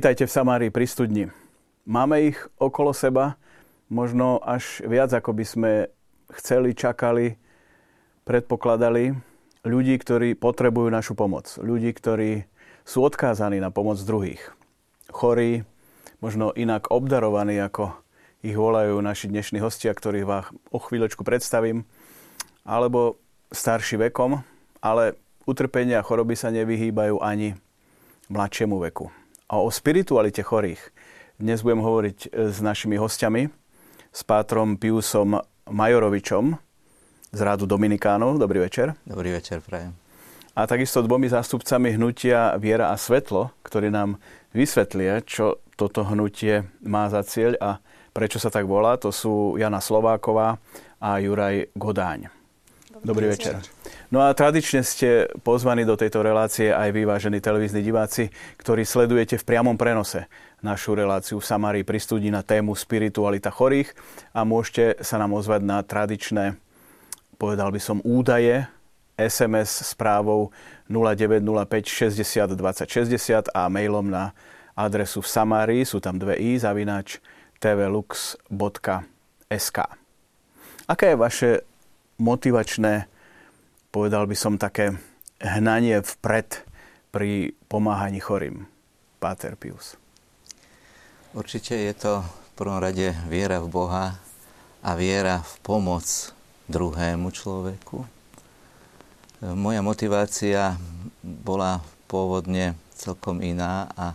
Vítajte v Samárii pri studni. Máme ich okolo seba, možno až viac, ako by sme chceli, čakali, predpokladali. Ľudí, ktorí potrebujú našu pomoc. Ľudí, ktorí sú odkázaní na pomoc druhých. Chorí, možno inak obdarovaní, ako ich volajú naši dnešní hostia, ktorých vám o chvíľočku predstavím. Alebo starší vekom, ale utrpenia a choroby sa nevyhýbajú ani mladšiemu veku a o spiritualite chorých. Dnes budem hovoriť e, s našimi hostiami, s pátrom Piusom Majorovičom z rádu Dominikánov. Dobrý večer. Dobrý večer, prajem. A takisto dvomi zástupcami hnutia Viera a Svetlo, ktorí nám vysvetlia, čo toto hnutie má za cieľ a prečo sa tak volá. To sú Jana Slováková a Juraj Godáň. Dobrý, večer. No a tradične ste pozvaní do tejto relácie aj vy, vážení televízni diváci, ktorí sledujete v priamom prenose našu reláciu v Samárii pri studi na tému spiritualita chorých a môžete sa nám ozvať na tradičné, povedal by som, údaje SMS správou 0905 60 20 60 a mailom na adresu v Samárii, sú tam dve i, zavinač tvlux.sk. Aké je vaše motivačné povedal by som, také hnanie vpred pri pomáhaní chorým. Páter Pius. Určite je to v prvom rade viera v Boha a viera v pomoc druhému človeku. Moja motivácia bola pôvodne celkom iná a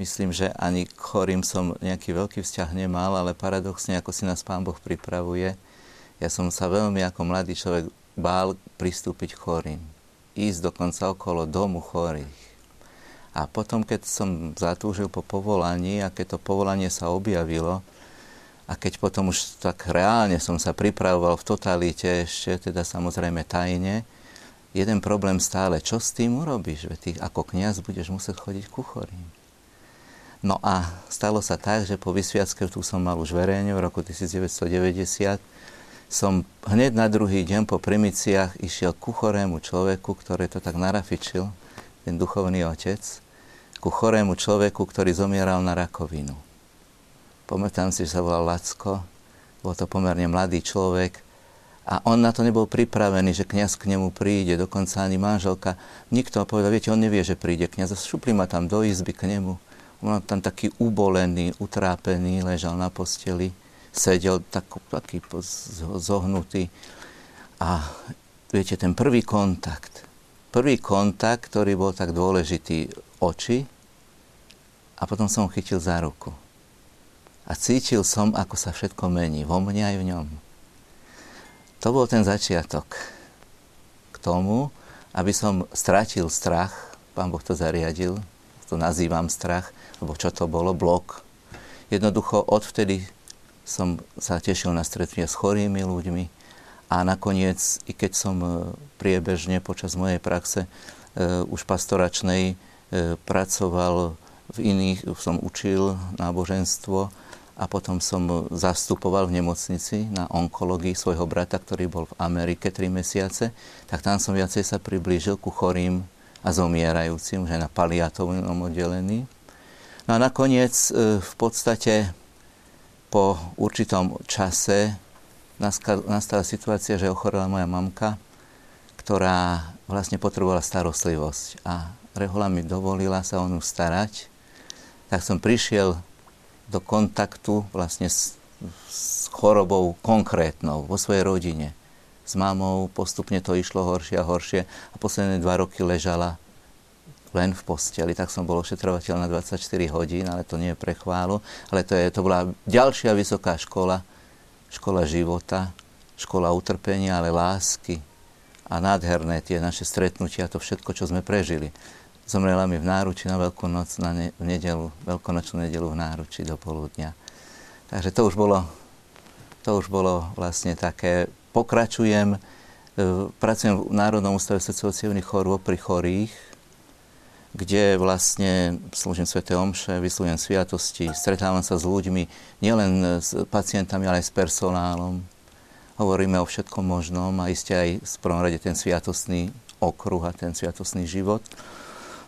myslím, že ani k chorým som nejaký veľký vzťah nemal, ale paradoxne, ako si nás Pán Boh pripravuje, ja som sa veľmi ako mladý človek bál pristúpiť chorým. Ísť dokonca okolo domu chorých. A potom, keď som zatúžil po povolaní a keď to povolanie sa objavilo, a keď potom už tak reálne som sa pripravoval v totalite, ešte teda samozrejme tajne, jeden problém stále, čo s tým urobíš? Veď ty ako kniaz budeš musieť chodiť ku chorým. No a stalo sa tak, že po vysviacke, tu som mal už verejne v roku 1990, som hneď na druhý deň po primiciách išiel ku chorému človeku, ktorý to tak narafičil, ten duchovný otec, ku chorému človeku, ktorý zomieral na rakovinu. Pamätám si, že sa volal Lacko, bol to pomerne mladý človek a on na to nebol pripravený, že kňaz k nemu príde, dokonca ani manželka. Nikto povedal, viete, on nevie, že príde kňaz. Šupli ma tam do izby k nemu. On tam taký ubolený, utrápený, ležal na posteli sedel tak, taký zohnutý. A viete, ten prvý kontakt, prvý kontakt, ktorý bol tak dôležitý, oči, a potom som ho chytil za ruku. A cítil som, ako sa všetko mení, vo mne aj v ňom. To bol ten začiatok k tomu, aby som stratil strach, pán Boh to zariadil, to nazývam strach, lebo čo to bolo, blok. Jednoducho odvtedy som sa tešil na stretnutia s chorými ľuďmi a nakoniec, i keď som e, priebežne počas mojej praxe e, už pastoračnej e, pracoval v iných, som učil náboženstvo a potom som zastupoval v nemocnici na onkológii svojho brata, ktorý bol v Amerike 3 mesiace, tak tam som viacej sa priblížil ku chorým a zomierajúcim, že na paliatovom oddelení. No a nakoniec v podstate po určitom čase nastala situácia, že ochorela moja mamka, ktorá vlastne potrebovala starostlivosť a Rehola mi dovolila sa o ňu starať, tak som prišiel do kontaktu vlastne s, s chorobou konkrétnou vo svojej rodine. S mamou postupne to išlo horšie a horšie a posledné dva roky ležala len v posteli, tak som bol ošetrovateľ na 24 hodín, ale to nie je pre ale to, je, to bola ďalšia vysoká škola, škola života, škola utrpenia, ale lásky a nádherné tie naše stretnutia, to všetko, čo sme prežili. Zomrela mi v náruči na Veľkú noc, na ne, v nedelu, veľkonočnú nedelu v náruči do poludnia. Takže to už bolo, to už bolo vlastne také, pokračujem, e, pracujem v Národnom ústave sociálnych chorôb pri chorých, kde vlastne slúžim Sv. Omše, vyslúžim sviatosti, stretávam sa s ľuďmi, nielen s pacientami, ale aj s personálom. Hovoríme o všetkom možnom a iste aj v prvom rade ten sviatostný okruh a ten sviatostný život.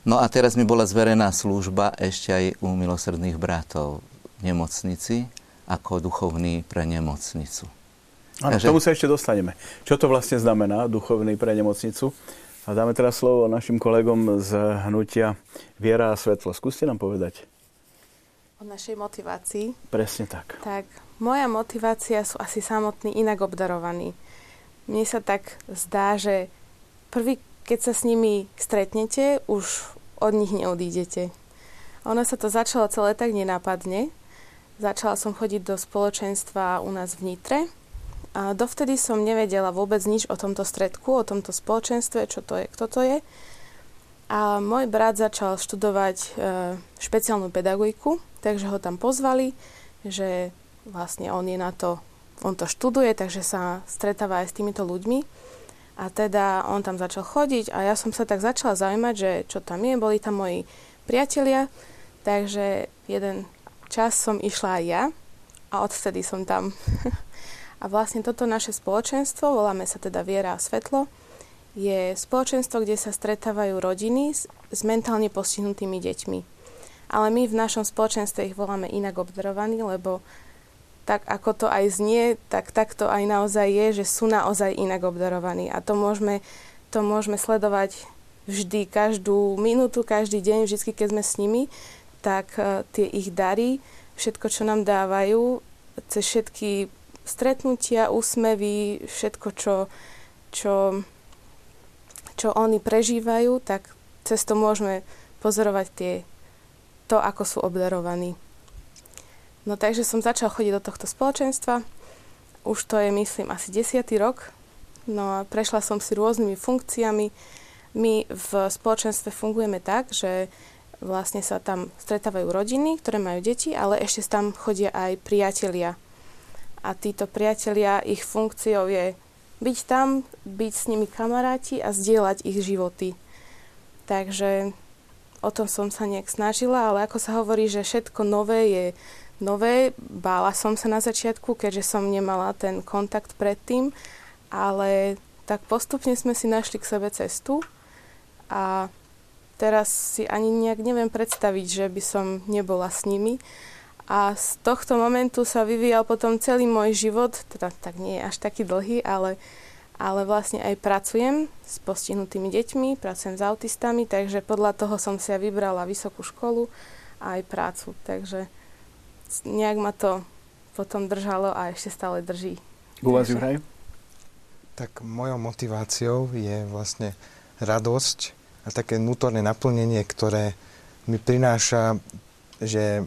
No a teraz mi bola zverená služba ešte aj u milosrdných bratov v nemocnici ako duchovný pre nemocnicu. Áno, Takže... tomu sa ešte dostaneme. Čo to vlastne znamená duchovný pre nemocnicu? A dáme teraz slovo našim kolegom z hnutia Viera a svetlo. Skúste nám povedať. O našej motivácii. Presne tak. Tak, moja motivácia sú asi samotní inak obdarovaní. Mne sa tak zdá, že prvý, keď sa s nimi stretnete, už od nich neodídete. Ono sa to začalo celé tak nenápadne. Začala som chodiť do spoločenstva u nás v Nitre. A dovtedy som nevedela vôbec nič o tomto stredku, o tomto spoločenstve, čo to je, kto to je. A môj brat začal študovať e, špeciálnu pedagogiku, takže ho tam pozvali, že vlastne on je na to, on to študuje, takže sa stretáva aj s týmito ľuďmi. A teda on tam začal chodiť a ja som sa tak začala zaujímať, že čo tam je, boli tam moji priatelia, takže jeden čas som išla aj ja a odvtedy som tam. a vlastne toto naše spoločenstvo, voláme sa teda Viera a Svetlo, je spoločenstvo, kde sa stretávajú rodiny s, s mentálne postihnutými deťmi. Ale my v našom spoločenstve ich voláme inak obdarovaní, lebo tak ako to aj znie, tak tak to aj naozaj je, že sú naozaj inak obdarovaní. A to môžeme, to môžeme sledovať vždy, každú minútu, každý deň, vždy, keď sme s nimi, tak uh, tie ich dary, všetko, čo nám dávajú, cez všetky stretnutia, úsmevy, všetko, čo, čo, čo oni prežívajú, tak cez to môžeme pozorovať tie, to, ako sú obdarovaní. No takže som začal chodiť do tohto spoločenstva. Už to je, myslím, asi desiatý rok. No a prešla som si rôznymi funkciami. My v spoločenstve fungujeme tak, že vlastne sa tam stretávajú rodiny, ktoré majú deti, ale ešte tam chodia aj priatelia. A títo priatelia, ich funkciou je byť tam, byť s nimi kamaráti a zdieľať ich životy. Takže o tom som sa nejak snažila, ale ako sa hovorí, že všetko nové je nové. Bála som sa na začiatku, keďže som nemala ten kontakt predtým, ale tak postupne sme si našli k sebe cestu a teraz si ani nejak neviem predstaviť, že by som nebola s nimi. A z tohto momentu sa vyvíjal potom celý môj život, teda tak nie je až taký dlhý, ale, ale vlastne aj pracujem s postihnutými deťmi, pracujem s autistami, takže podľa toho som si vybrala vysokú školu a aj prácu. Takže nejak ma to potom držalo a ešte stále drží. U vás, Juraj? Tak mojou motiváciou je vlastne radosť a také vnútorné naplnenie, ktoré mi prináša, že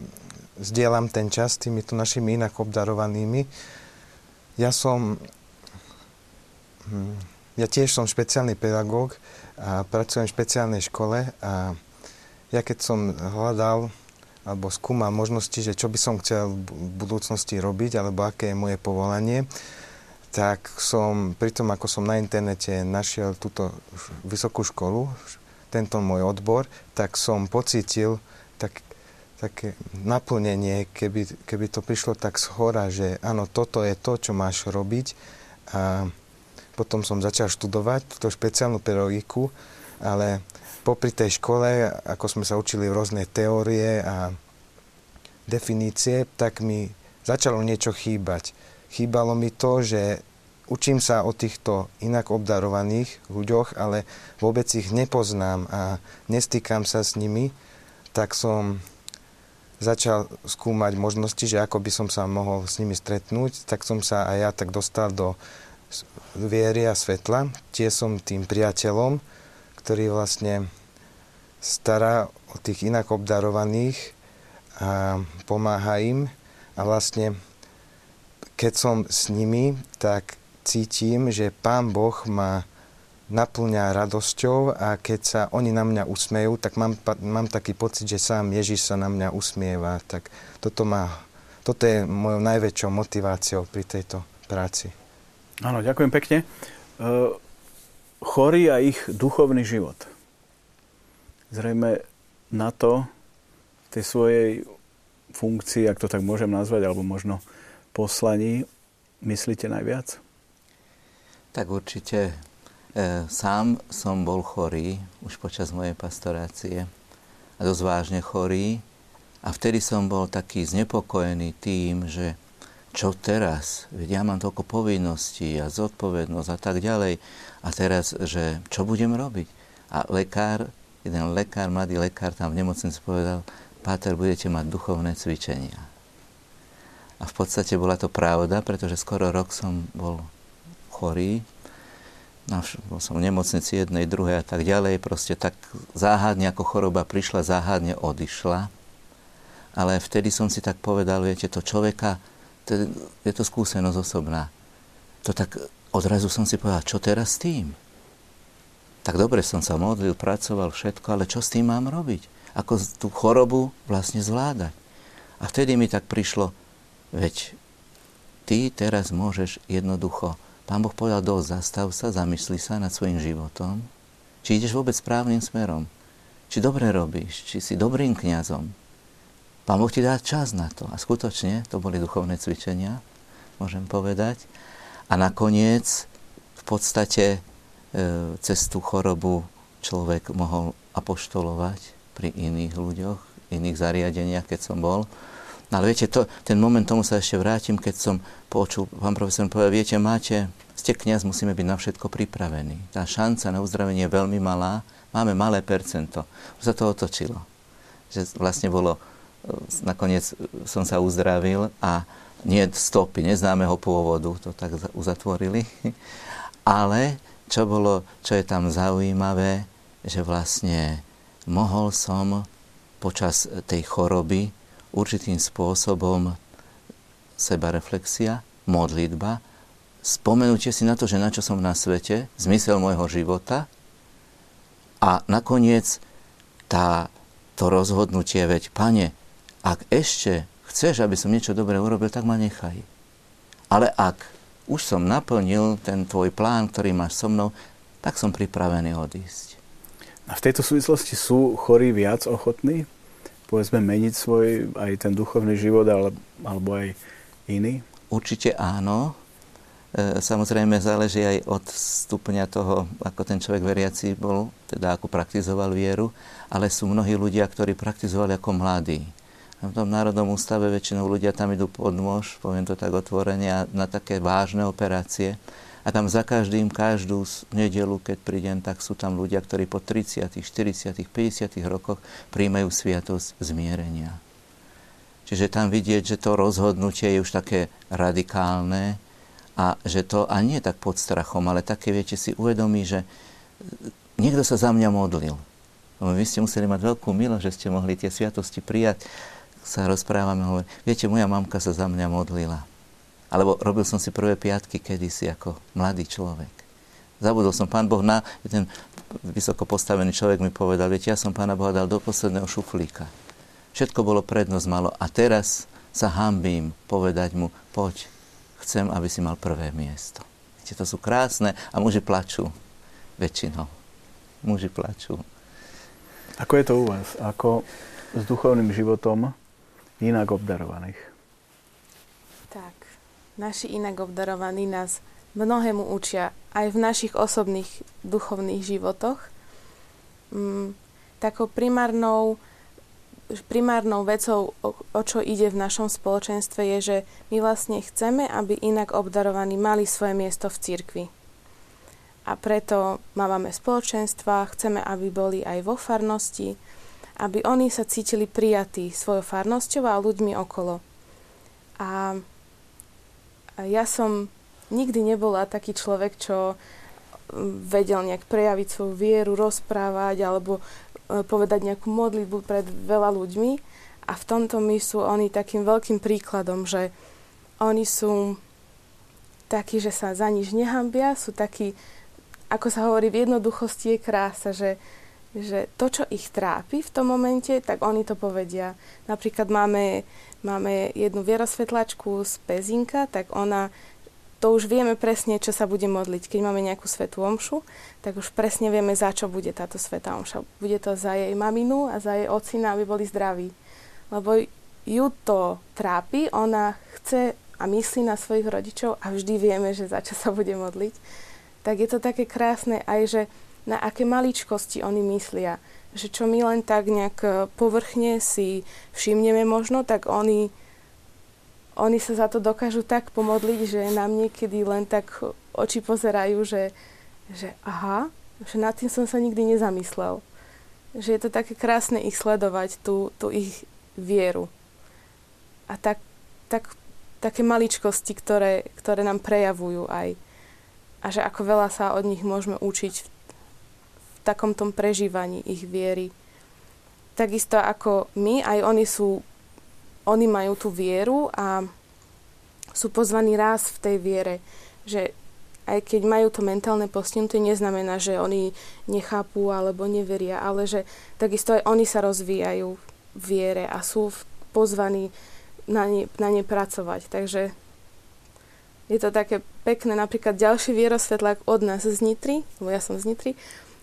zdieľam ten čas s týmito našimi inak obdarovanými. Ja som... Hm, ja tiež som špeciálny pedagóg a pracujem v špeciálnej škole a ja keď som hľadal alebo skúmal možnosti, že čo by som chcel v budúcnosti robiť, alebo aké je moje povolanie, tak som, pri tom, ako som na internete našiel túto vysokú školu, tento môj odbor, tak som pocítil tak, také naplnenie, keby, keby to prišlo tak z hora, že áno, toto je to, čo máš robiť. A potom som začal študovať túto špeciálnu pedagogiku, ale popri tej škole, ako sme sa učili rôzne teórie a definície, tak mi začalo niečo chýbať. Chýbalo mi to, že učím sa o týchto inak obdarovaných ľuďoch, ale vôbec ich nepoznám a nestýkam sa s nimi, tak som začal skúmať možnosti, že ako by som sa mohol s nimi stretnúť, tak som sa aj ja tak dostal do viery a svetla. Tie som tým priateľom, ktorý vlastne stará o tých inak obdarovaných a pomáha im. A vlastne, keď som s nimi, tak cítim, že Pán Boh ma naplňa radosťou a keď sa oni na mňa usmejú, tak mám, mám taký pocit, že sám Ježiš sa na mňa usmieva. Tak toto, má, toto je mojou najväčšou motiváciou pri tejto práci. Áno, ďakujem pekne. Uh chorí a ich duchovný život. Zrejme na to v tej svojej funkcii, ak to tak môžem nazvať, alebo možno poslaní, myslíte najviac? Tak určite sám som bol chorý už počas mojej pastorácie a dosť vážne chorý a vtedy som bol taký znepokojený tým, že čo teraz? Veď ja mám toľko povinností a zodpovednosť a tak ďalej. A teraz, že čo budem robiť? A lekár, jeden lekár, mladý lekár tam v nemocnici povedal, Páter, budete mať duchovné cvičenia. A v podstate bola to pravda, pretože skoro rok som bol chorý. No, bol som v nemocnici jednej, druhej a tak ďalej. Proste tak záhadne, ako choroba prišla, záhadne odišla ale vtedy som si tak povedal, viete, to človeka, to, je to skúsenosť osobná. To tak odrazu som si povedal, čo teraz s tým? Tak dobre som sa modlil, pracoval všetko, ale čo s tým mám robiť? Ako tú chorobu vlastne zvládať? A vtedy mi tak prišlo, veď ty teraz môžeš jednoducho, pán Boh povedal, dosť, zastav sa, zamysli sa nad svojim životom, či ideš vôbec správnym smerom, či dobre robíš, či si dobrým kňazom, Pán Boh ti dá čas na to. A skutočne to boli duchovné cvičenia, môžem povedať. A nakoniec v podstate e, cez tú chorobu človek mohol apoštolovať pri iných ľuďoch, iných zariadeniach, keď som bol. No ale viete, to, ten moment, tomu sa ešte vrátim, keď som počul, pán profesor povedal, viete, máte, ste kniaz, musíme byť na všetko pripravení. Tá šanca na uzdravenie je veľmi malá, máme malé percento. Už sa to otočilo. Že vlastne bolo nakoniec som sa uzdravil a nie stopy neznámeho pôvodu, to tak uzatvorili. Ale čo, bolo, čo je tam zaujímavé, že vlastne mohol som počas tej choroby určitým spôsobom sebareflexia, modlitba, spomenutie si na to, že na čo som na svete, zmysel môjho života a nakoniec tá, to rozhodnutie, veď, pane, ak ešte chceš, aby som niečo dobré urobil, tak ma nechaj. Ale ak už som naplnil ten tvoj plán, ktorý máš so mnou, tak som pripravený odísť. A v tejto súvislosti sú chorí viac ochotní, povedzme, meniť svoj aj ten duchovný život, ale, alebo aj iný? Určite áno. E, samozrejme záleží aj od stupňa toho, ako ten človek veriaci bol, teda ako praktizoval vieru, ale sú mnohí ľudia, ktorí praktizovali ako mladí v tom Národnom ústave väčšinou ľudia tam idú pod nôž, poviem to tak otvorene, na také vážne operácie. A tam za každým, každú nedelu, keď prídem, tak sú tam ľudia, ktorí po 30., 40., 50 rokoch príjmajú sviatosť zmierenia. Čiže tam vidieť, že to rozhodnutie je už také radikálne a že to a nie tak pod strachom, ale také, viete, si uvedomí, že niekto sa za mňa modlil. Vy ste museli mať veľkú milosť, že ste mohli tie sviatosti prijať sa rozprávame, hovorí, viete, moja mamka sa za mňa modlila. Alebo robil som si prvé piatky kedysi ako mladý človek. Zabudol som, pán Boh, na ten vysoko postavený človek mi povedal, viete, ja som pána Boha dal do posledného šuflíka. Všetko bolo prednosť malo a teraz sa hambím povedať mu, poď, chcem, aby si mal prvé miesto. Viete, to sú krásne a muži plačú väčšinou. Muži plačú. Ako je to u vás? Ako s duchovným životom inak obdarovaných? Naši inak obdarovaní nás mnohému učia aj v našich osobných duchovných životoch. Mm, takou primárnou, primárnou vecou, o, o čo ide v našom spoločenstve, je, že my vlastne chceme, aby inak obdarovaní mali svoje miesto v cirkvi. A preto máme spoločenstva, chceme, aby boli aj vo farnosti, aby oni sa cítili prijatí svojou farnosťou a ľuďmi okolo. A ja som nikdy nebola taký človek, čo vedel nejak prejaviť svoju vieru, rozprávať alebo e, povedať nejakú modlitbu pred veľa ľuďmi. A v tomto mi sú oni takým veľkým príkladom, že oni sú takí, že sa za nič nehambia, sú takí, ako sa hovorí, v jednoduchosti je krása, že, že to, čo ich trápi v tom momente, tak oni to povedia. Napríklad máme, máme jednu vierosvetlačku z Pezinka, tak ona, to už vieme presne, čo sa bude modliť. Keď máme nejakú svetú omšu, tak už presne vieme, za čo bude táto svetá omša. Bude to za jej maminu a za jej ocina, aby boli zdraví. Lebo ju to trápi, ona chce a myslí na svojich rodičov a vždy vieme, že za čo sa bude modliť. tak je to také krásne aj, že na aké maličkosti oni myslia. Že čo my len tak nejak e, povrchne si všimneme možno, tak oni, oni sa za to dokážu tak pomodliť, že nám niekedy len tak oči pozerajú, že, že aha, že nad tým som sa nikdy nezamyslel. Že je to také krásne ich sledovať, tú, tú ich vieru. A tak, tak, také maličkosti, ktoré, ktoré nám prejavujú aj. A že ako veľa sa od nich môžeme učiť v, takom tom prežívaní ich viery. Takisto ako my, aj oni sú, oni majú tú vieru a sú pozvaní raz v tej viere, že aj keď majú to mentálne postihnutie, neznamená, že oni nechápu alebo neveria, ale že takisto aj oni sa rozvíjajú v viere a sú pozvaní na ne, na ne pracovať. Takže je to také pekné. Napríklad ďalší vierosvetlák od nás z Nitry, lebo ja som z Nitry,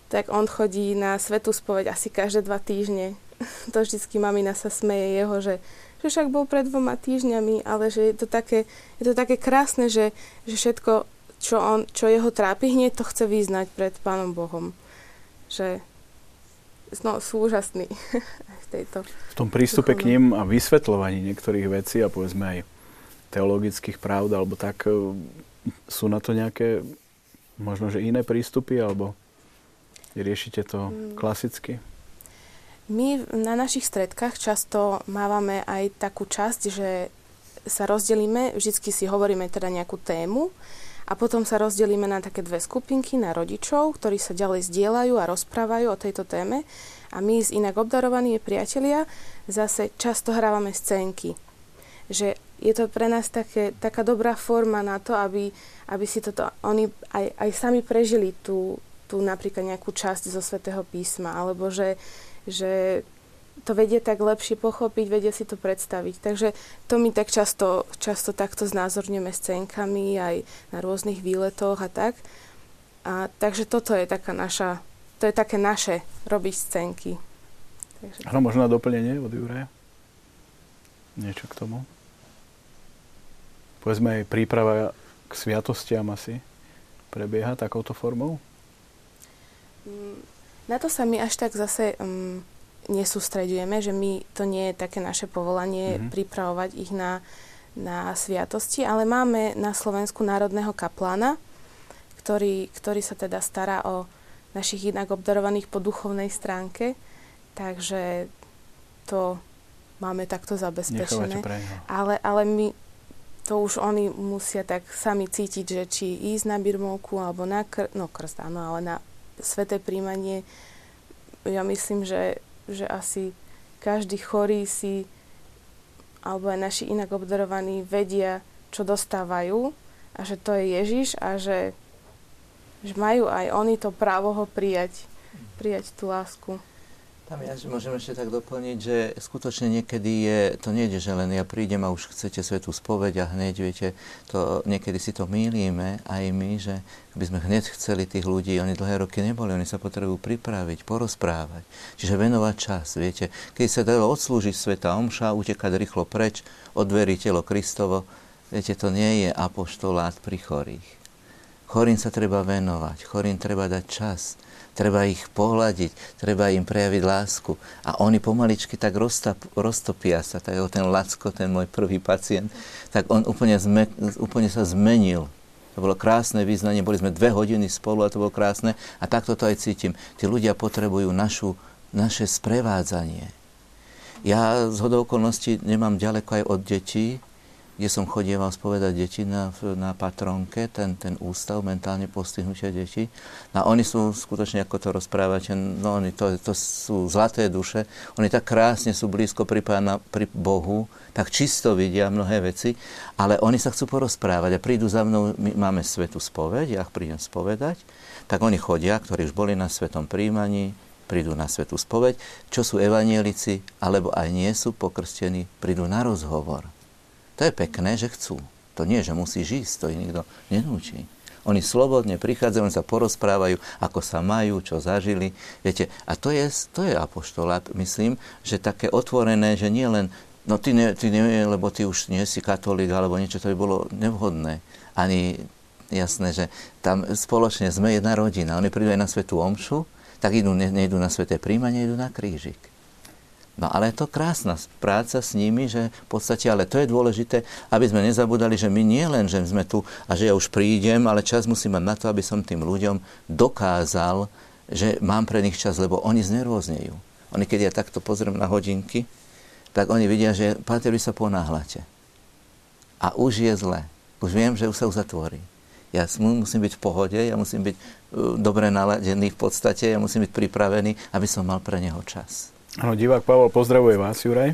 tak on chodí na svetú spoveď asi každé dva týždne. to vždycky mamina sa smeje jeho, že, že však bol pred dvoma týždňami, ale že je to také, je to také krásne, že, že všetko, čo, on, čo jeho trápi, hneď to chce vyznať pred Pánom Bohom. Že no, sú úžasní v tejto. V tom prístupe duchovnom. k ním a vysvetľovaní niektorých vecí a povedzme aj teologických pravd alebo tak, e, sú na to nejaké možno, že iné prístupy alebo riešite to mm. klasicky? My na našich stredkách často mávame aj takú časť, že sa rozdelíme, vždycky si hovoríme teda nejakú tému a potom sa rozdelíme na také dve skupinky, na rodičov, ktorí sa ďalej zdieľajú a rozprávajú o tejto téme. A my z inak obdarovaní priatelia zase často hrávame scénky. Že je to pre nás také, taká dobrá forma na to, aby, aby si toto oni aj, aj sami prežili tú, tú napríklad nejakú časť zo svätého písma, alebo že, že to vedie tak lepšie pochopiť, vedie si to predstaviť. Takže to my tak často, často takto znázorňujeme scénkami aj na rôznych výletoch a tak. A, takže toto je taká naša, to je také naše robiť scénky. Áno, možno na doplnenie od Juraja? Niečo k tomu? Povedzme aj príprava k sviatostiam asi prebieha takouto formou? Mm, na to sa my až tak zase um, nesústredujeme, že my, to nie je také naše povolanie mm-hmm. pripravovať ich na, na sviatosti, ale máme na Slovensku národného kaplána, ktorý, ktorý sa teda stará o našich inak obdarovaných po duchovnej stránke, takže to máme takto zabezpečené. Ale, ale my, to už oni musia tak sami cítiť, že či ísť na birmovku alebo na kr- no krst, áno, ale na sveté príjmanie, ja myslím, že že asi každý chorý si, alebo aj naši inak obdarovaní vedia, čo dostávajú a že to je Ježiš a že, že majú aj oni to právo ho prijať, prijať tú lásku. Tam ja môžem ešte tak doplniť, že skutočne niekedy je, to nie že len ja prídem a už chcete svetú spoveď a hneď, viete, to, niekedy si to mýlime aj my, že by sme hneď chceli tých ľudí, oni dlhé roky neboli, oni sa potrebujú pripraviť, porozprávať. Čiže venovať čas, viete. Keď sa dalo odslúžiť sveta omša, utekať rýchlo preč, od telo Kristovo, viete, to nie je apoštolát pri chorých. Chorým sa treba venovať, chorým treba dať čas treba ich pohľadiť, treba im prejaviť lásku. A oni pomaličky tak roztop, roztopia sa, tak ten Lacko, ten môj prvý pacient, tak on úplne, zme, úplne sa zmenil. To bolo krásne význanie, boli sme dve hodiny spolu a to bolo krásne. A takto to aj cítim. Tí ľudia potrebujú našu, naše sprevádzanie. Ja z hodou okolností nemám ďaleko aj od detí, kde som chodieval spovedať deti na, na Patronke, ten, ten ústav mentálne postihnutia detí. A oni sú skutočne, ako to rozprávate, no oni to, to sú zlaté duše, oni tak krásne sú blízko pri, pána, pri Bohu, tak čisto vidia mnohé veci, ale oni sa chcú porozprávať. A prídu za mnou, my máme svetú spoveď, ja prídem spovedať, tak oni chodia, ktorí už boli na svetom príjmaní, prídu na svetú spoveď, čo sú evanielici, alebo aj nie sú pokrstení, prídu na rozhovor to je pekné, že chcú. To nie, že musíš ísť, to ich nikto nenúči. Oni slobodne prichádzajú, sa porozprávajú, ako sa majú, čo zažili. Viete, a to je, to je apoštolát, myslím, že také otvorené, že nie len, no ty, ne, ty nie, lebo ty už nie si katolík, alebo niečo, to by bolo nevhodné. Ani jasné, že tam spoločne sme jedna rodina. Oni prídu aj na svetú omšu, tak idú, ne, nejdú na sveté príjmanie, idú na krížik. No ale je to krásna práca s nimi, že v podstate, ale to je dôležité, aby sme nezabudali, že my nie len, že sme tu a že ja už prídem, ale čas musím mať na to, aby som tým ľuďom dokázal, že mám pre nich čas, lebo oni znervoznejú. Oni, keď ja takto pozriem na hodinky, tak oni vidia, že Páter, vy sa ponáhľate. A už je zle. Už viem, že už sa uzatvorí. Ja musím byť v pohode, ja musím byť uh, dobre naladený v podstate, ja musím byť pripravený, aby som mal pre neho čas. Áno, divák Pavel pozdravuje vás, Juraj.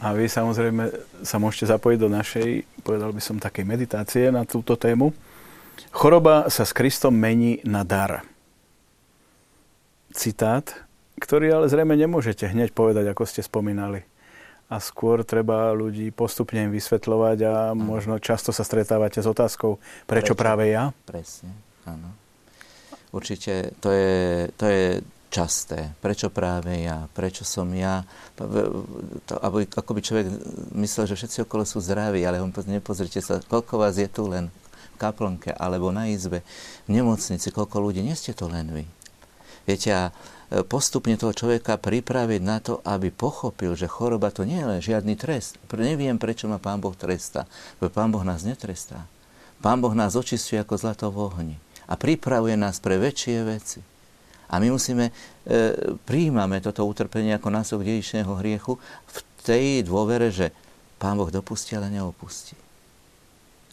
A vy samozrejme sa môžete zapojiť do našej, povedal by som, takej meditácie na túto tému. Choroba sa s Kristom mení na dar. Citát, ktorý ale zrejme nemôžete hneď povedať, ako ste spomínali. A skôr treba ľudí postupne im vysvetľovať a možno často sa stretávate s otázkou, prečo, prečo? práve ja? Presne, áno. Určite to je, to je časté. Prečo práve ja? Prečo som ja? To, ako by človek myslel, že všetci okolo sú zdraví, ale on nepozrite sa, koľko vás je tu len v kaplnke alebo na izbe, v nemocnici, koľko ľudí, nie ste to len vy. Viete, a e, postupne toho človeka pripraviť na to, aby pochopil, že choroba to nie je len žiadny trest. Neviem, prečo ma Pán Boh trestá. Pán Boh nás netrestá. Pán Boh nás očistuje ako zlato v ohni a pripravuje nás pre väčšie veci. A my musíme, e, príjmame toto utrpenie ako nások dedičného hriechu v tej dôvere, že Pán Boh dopustí, ale neopustí.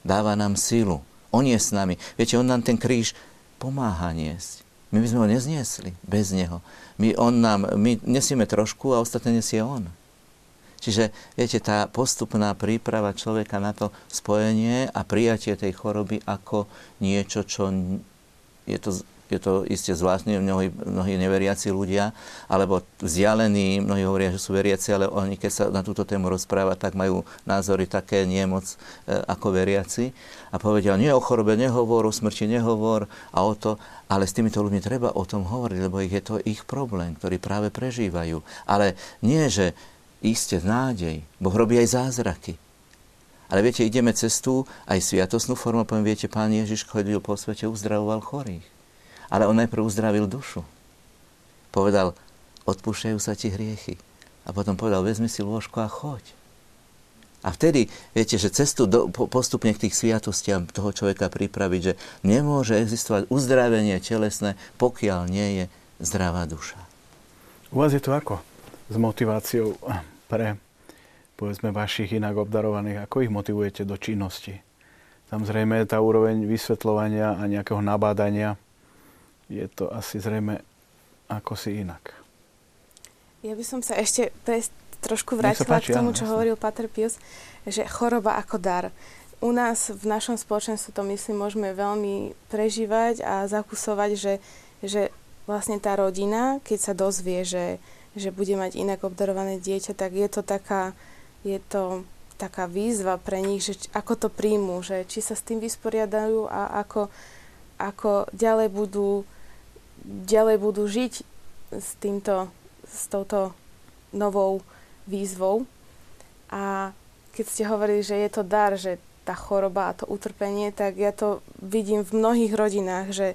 Dáva nám silu. On je s nami. Viete, On nám ten kríž pomáha niesť. My by sme ho nezniesli bez neho. My, on nám, my nesieme trošku a ostatné nesie on. Čiže, viete, tá postupná príprava človeka na to spojenie a prijatie tej choroby ako niečo, čo je to je to iste zvláštne, mnohí, mnohí neveriaci ľudia, alebo vzdialení, mnohí hovoria, že sú veriaci, ale oni, keď sa na túto tému rozpráva, tak majú názory také nie e, ako veriaci. A povedia, nie o chorobe nehovor, o smrti nehovor a o to, ale s týmito ľuďmi treba o tom hovoriť, lebo je to ich problém, ktorý práve prežívajú. Ale nie, že iste nádej. Boh robí aj zázraky. Ale viete, ideme cestu aj sviatosnú formu, poviem, viete, pán Ježiš chodil po svete, uzdravoval chorých. Ale on najprv uzdravil dušu. Povedal, odpúšťajú sa ti hriechy. A potom povedal, vezmi si lôžko a choď. A vtedy, viete, že cestu do, postupne k tých sviatostiam toho človeka pripraviť, že nemôže existovať uzdravenie telesné, pokiaľ nie je zdravá duša. U vás je to ako? S motiváciou pre, povedzme, vašich inak obdarovaných? Ako ich motivujete do činnosti? Tam zrejme je tá úroveň vysvetľovania a nejakého nabádania je to asi zrejme ako si inak. Ja by som sa ešte trošku vrátila páči, k tomu, čo jasne. hovoril Pater Pius, že choroba ako dar. U nás v našom spoločenstve to myslím môžeme veľmi prežívať a zakusovať, že, že vlastne tá rodina, keď sa dozvie, že, že bude mať inak obdarované dieťa, tak je to taká, je to taká výzva pre nich, že ako to príjmu, že či sa s tým vysporiadajú a ako, ako ďalej budú ďalej budú žiť s týmto, s touto novou výzvou. A keď ste hovorili, že je to dar, že tá choroba a to utrpenie, tak ja to vidím v mnohých rodinách, že,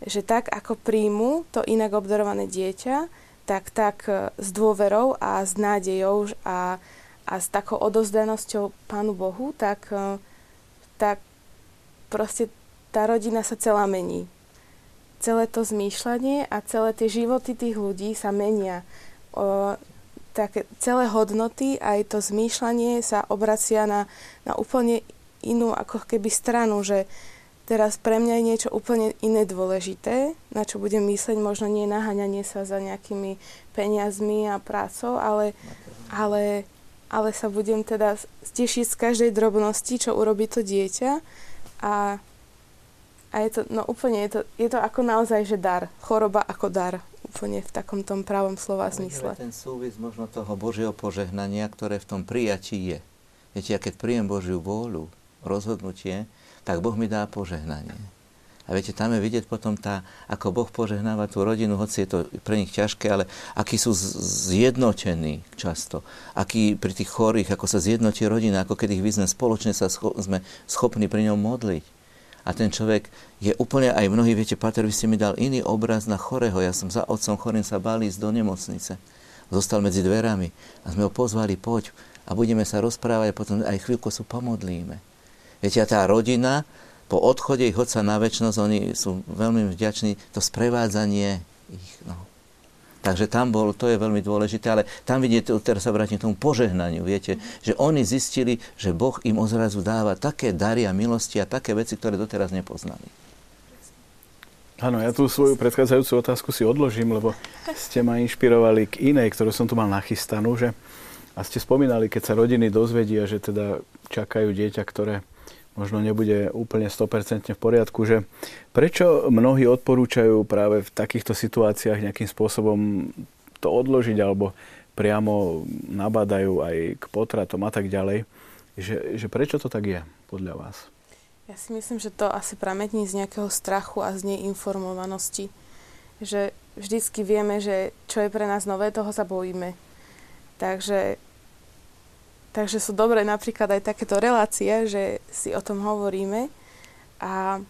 že tak ako príjmu to inak obdarované dieťa, tak tak e, s dôverou a s nádejou a, a s takou odozdanosťou Pánu Bohu, tak, e, tak proste tá rodina sa celá mení celé to zmýšľanie a celé tie životy tých ľudí sa menia. O, také celé hodnoty, aj to zmýšľanie sa obracia na, na úplne inú ako keby stranu, že teraz pre mňa je niečo úplne iné dôležité, na čo budem mysleť, možno nie naháňanie sa za nejakými peniazmi a prácou, ale, ale, ale sa budem teda stešiť z každej drobnosti, čo urobí to dieťa a a je to, no úplne, je to, je to ako naozaj, že dar. Choroba ako dar. Úplne v takom tom pravom slova zmysle. ten súvis možno toho Božieho požehnania, ktoré v tom prijatí je. Viete, ja keď prijem Božiu vôľu, rozhodnutie, tak Boh mi dá požehnanie. A viete, tam je vidieť potom tá, ako Boh požehnáva tú rodinu, hoci je to pre nich ťažké, ale akí sú zjednotení často. Akí pri tých chorých, ako sa zjednotí rodina, ako keď ich vyzme spoločne sa scho- sme schopní pri ňom modliť a ten človek je úplne, aj mnohí, viete, Pater, vy ste mi dal iný obraz na chorého, ja som za otcom chorým sa báli ísť do nemocnice. Zostal medzi dverami a sme ho pozvali, poď a budeme sa rozprávať a potom aj chvíľku sú pomodlíme. Viete, a tá rodina, po odchode ich otca na väčšnosť, oni sú veľmi vďační, to sprevádzanie ich, no, Takže tam bol, to je veľmi dôležité, ale tam vidíte, teraz sa vrátim k tomu požehnaniu, viete, že oni zistili, že Boh im ozrazu dáva také dary a milosti a také veci, ktoré doteraz nepoznali. Áno, ja tú svoju predchádzajúcu otázku si odložím, lebo ste ma inšpirovali k inej, ktorú som tu mal nachystanú, že a ste spomínali, keď sa rodiny dozvedia, že teda čakajú dieťa, ktoré možno nebude úplne 100% v poriadku, že prečo mnohí odporúčajú práve v takýchto situáciách nejakým spôsobom to odložiť alebo priamo nabadajú aj k potratom a tak ďalej. Že, že prečo to tak je podľa vás? Ja si myslím, že to asi prametní z nejakého strachu a z neinformovanosti. Že vždycky vieme, že čo je pre nás nové, toho sa bojíme. Takže Takže sú dobré napríklad aj takéto relácie, že si o tom hovoríme a,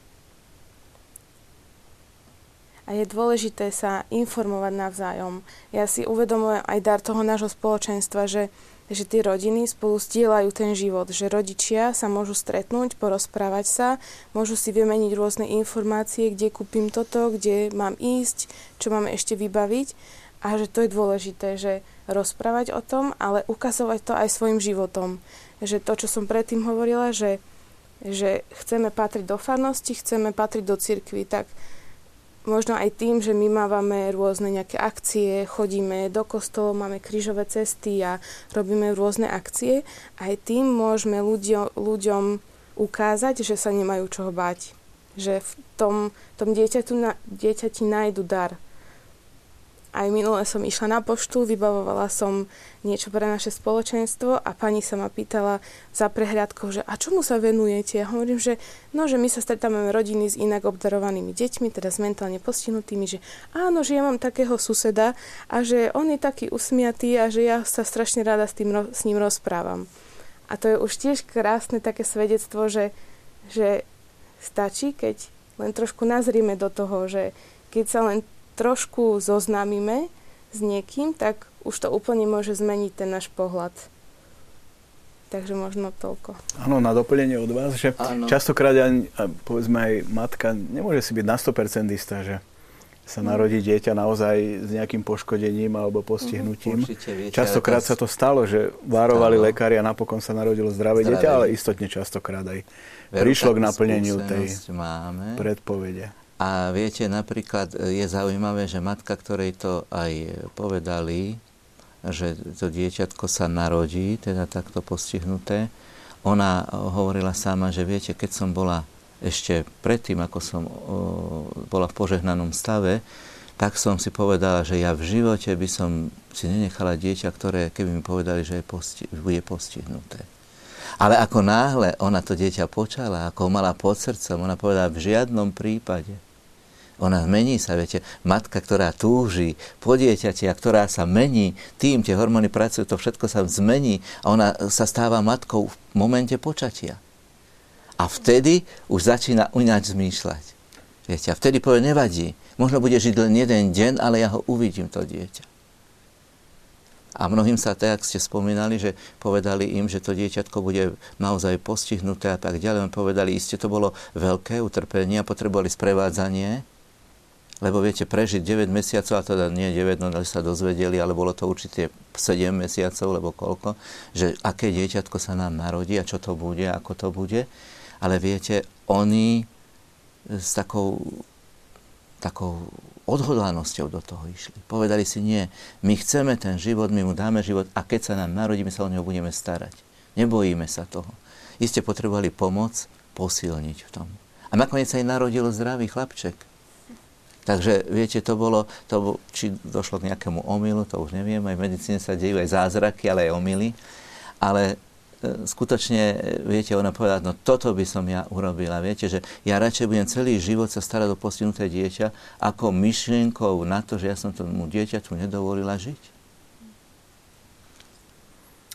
a je dôležité sa informovať navzájom. Ja si uvedomujem aj dar toho nášho spoločenstva, že, že tie rodiny spolu stielajú ten život, že rodičia sa môžu stretnúť, porozprávať sa, môžu si vymeniť rôzne informácie, kde kúpim toto, kde mám ísť, čo máme ešte vybaviť a že to je dôležité, že rozprávať o tom, ale ukazovať to aj svojim životom. Že to, čo som predtým hovorila, že, že chceme patriť do farnosti, chceme patriť do cirkvy, tak možno aj tým, že my mávame rôzne nejaké akcie, chodíme do kostolov, máme krížové cesty a robíme rôzne akcie, aj tým môžeme ľuďom, ľuďom ukázať, že sa nemajú čoho bať. Že v tom, tom dieťaťu, dieťati nájdu dar aj minule som išla na poštu, vybavovala som niečo pre naše spoločenstvo a pani sa ma pýtala za prehľadkou, že a čomu sa venujete? Ja hovorím, že no, že my sa stretávame rodiny s inak obdarovanými deťmi, teda s mentálne postihnutými, že áno, že ja mám takého suseda a že on je taký usmiatý a že ja sa strašne rada s, tým, s ním rozprávam. A to je už tiež krásne také svedectvo, že, že stačí, keď len trošku nazrieme do toho, že keď sa len trošku zoznámime s niekým, tak už to úplne môže zmeniť ten náš pohľad. Takže možno toľko. Áno, na doplnenie od vás, že ano. častokrát aj, povedzme aj matka nemôže si byť na 100% istá, že sa narodí dieťa naozaj s nejakým poškodením alebo postihnutím. Určite, viete, častokrát sa to stalo, že varovali stalo. lekári a napokon sa narodilo zdravé, zdravé dieťa, ale istotne častokrát aj Veru, prišlo k naplneniu tej máme. predpovede. A viete, napríklad e, je zaujímavé, že matka, ktorej to aj povedali, že to dieťatko sa narodí, teda takto postihnuté, ona hovorila sama, že viete, keď som bola ešte predtým, ako som bola v požehnanom stave, tak som si povedala, že ja v živote by som si nenechala dieťa, ktoré, keby mi povedali, že je posti- bude postihnuté. Ale ako náhle ona to dieťa počala, ako ho mala pod srdcom, ona povedala, v žiadnom prípade ona mení sa, viete, matka, ktorá túži po dieťati a ktorá sa mení, tým tie hormóny pracujú, to všetko sa zmení a ona sa stáva matkou v momente počatia. A vtedy už začína uňať zmýšľať. Viete, a vtedy povie, nevadí, možno bude žiť len jeden deň, ale ja ho uvidím, to dieťa. A mnohým sa tak, ste spomínali, že povedali im, že to dieťatko bude naozaj postihnuté a tak ďalej. Povedali, iste to bolo veľké utrpenie a potrebovali sprevádzanie lebo viete, prežiť 9 mesiacov, a teda nie 9, no sa dozvedeli, ale bolo to určite 7 mesiacov, lebo koľko, že aké dieťatko sa nám narodí a čo to bude, ako to bude. Ale viete, oni s takou, takou odhodlanosťou do toho išli. Povedali si, nie, my chceme ten život, my mu dáme život a keď sa nám narodí, my sa o neho budeme starať. Nebojíme sa toho. Iste potrebovali pomoc posilniť v tom. A nakoniec sa aj narodil zdravý chlapček Takže viete, to bolo, to, či došlo k nejakému omylu, to už neviem, aj v medicíne sa dejú aj zázraky, ale aj omily. Ale e, skutočne, viete, ona povedala, no toto by som ja urobila. Viete, že ja radšej budem celý život sa starať o postihnuté dieťa, ako myšlienkou na to, že ja som tomu dieťaťu nedovolila žiť.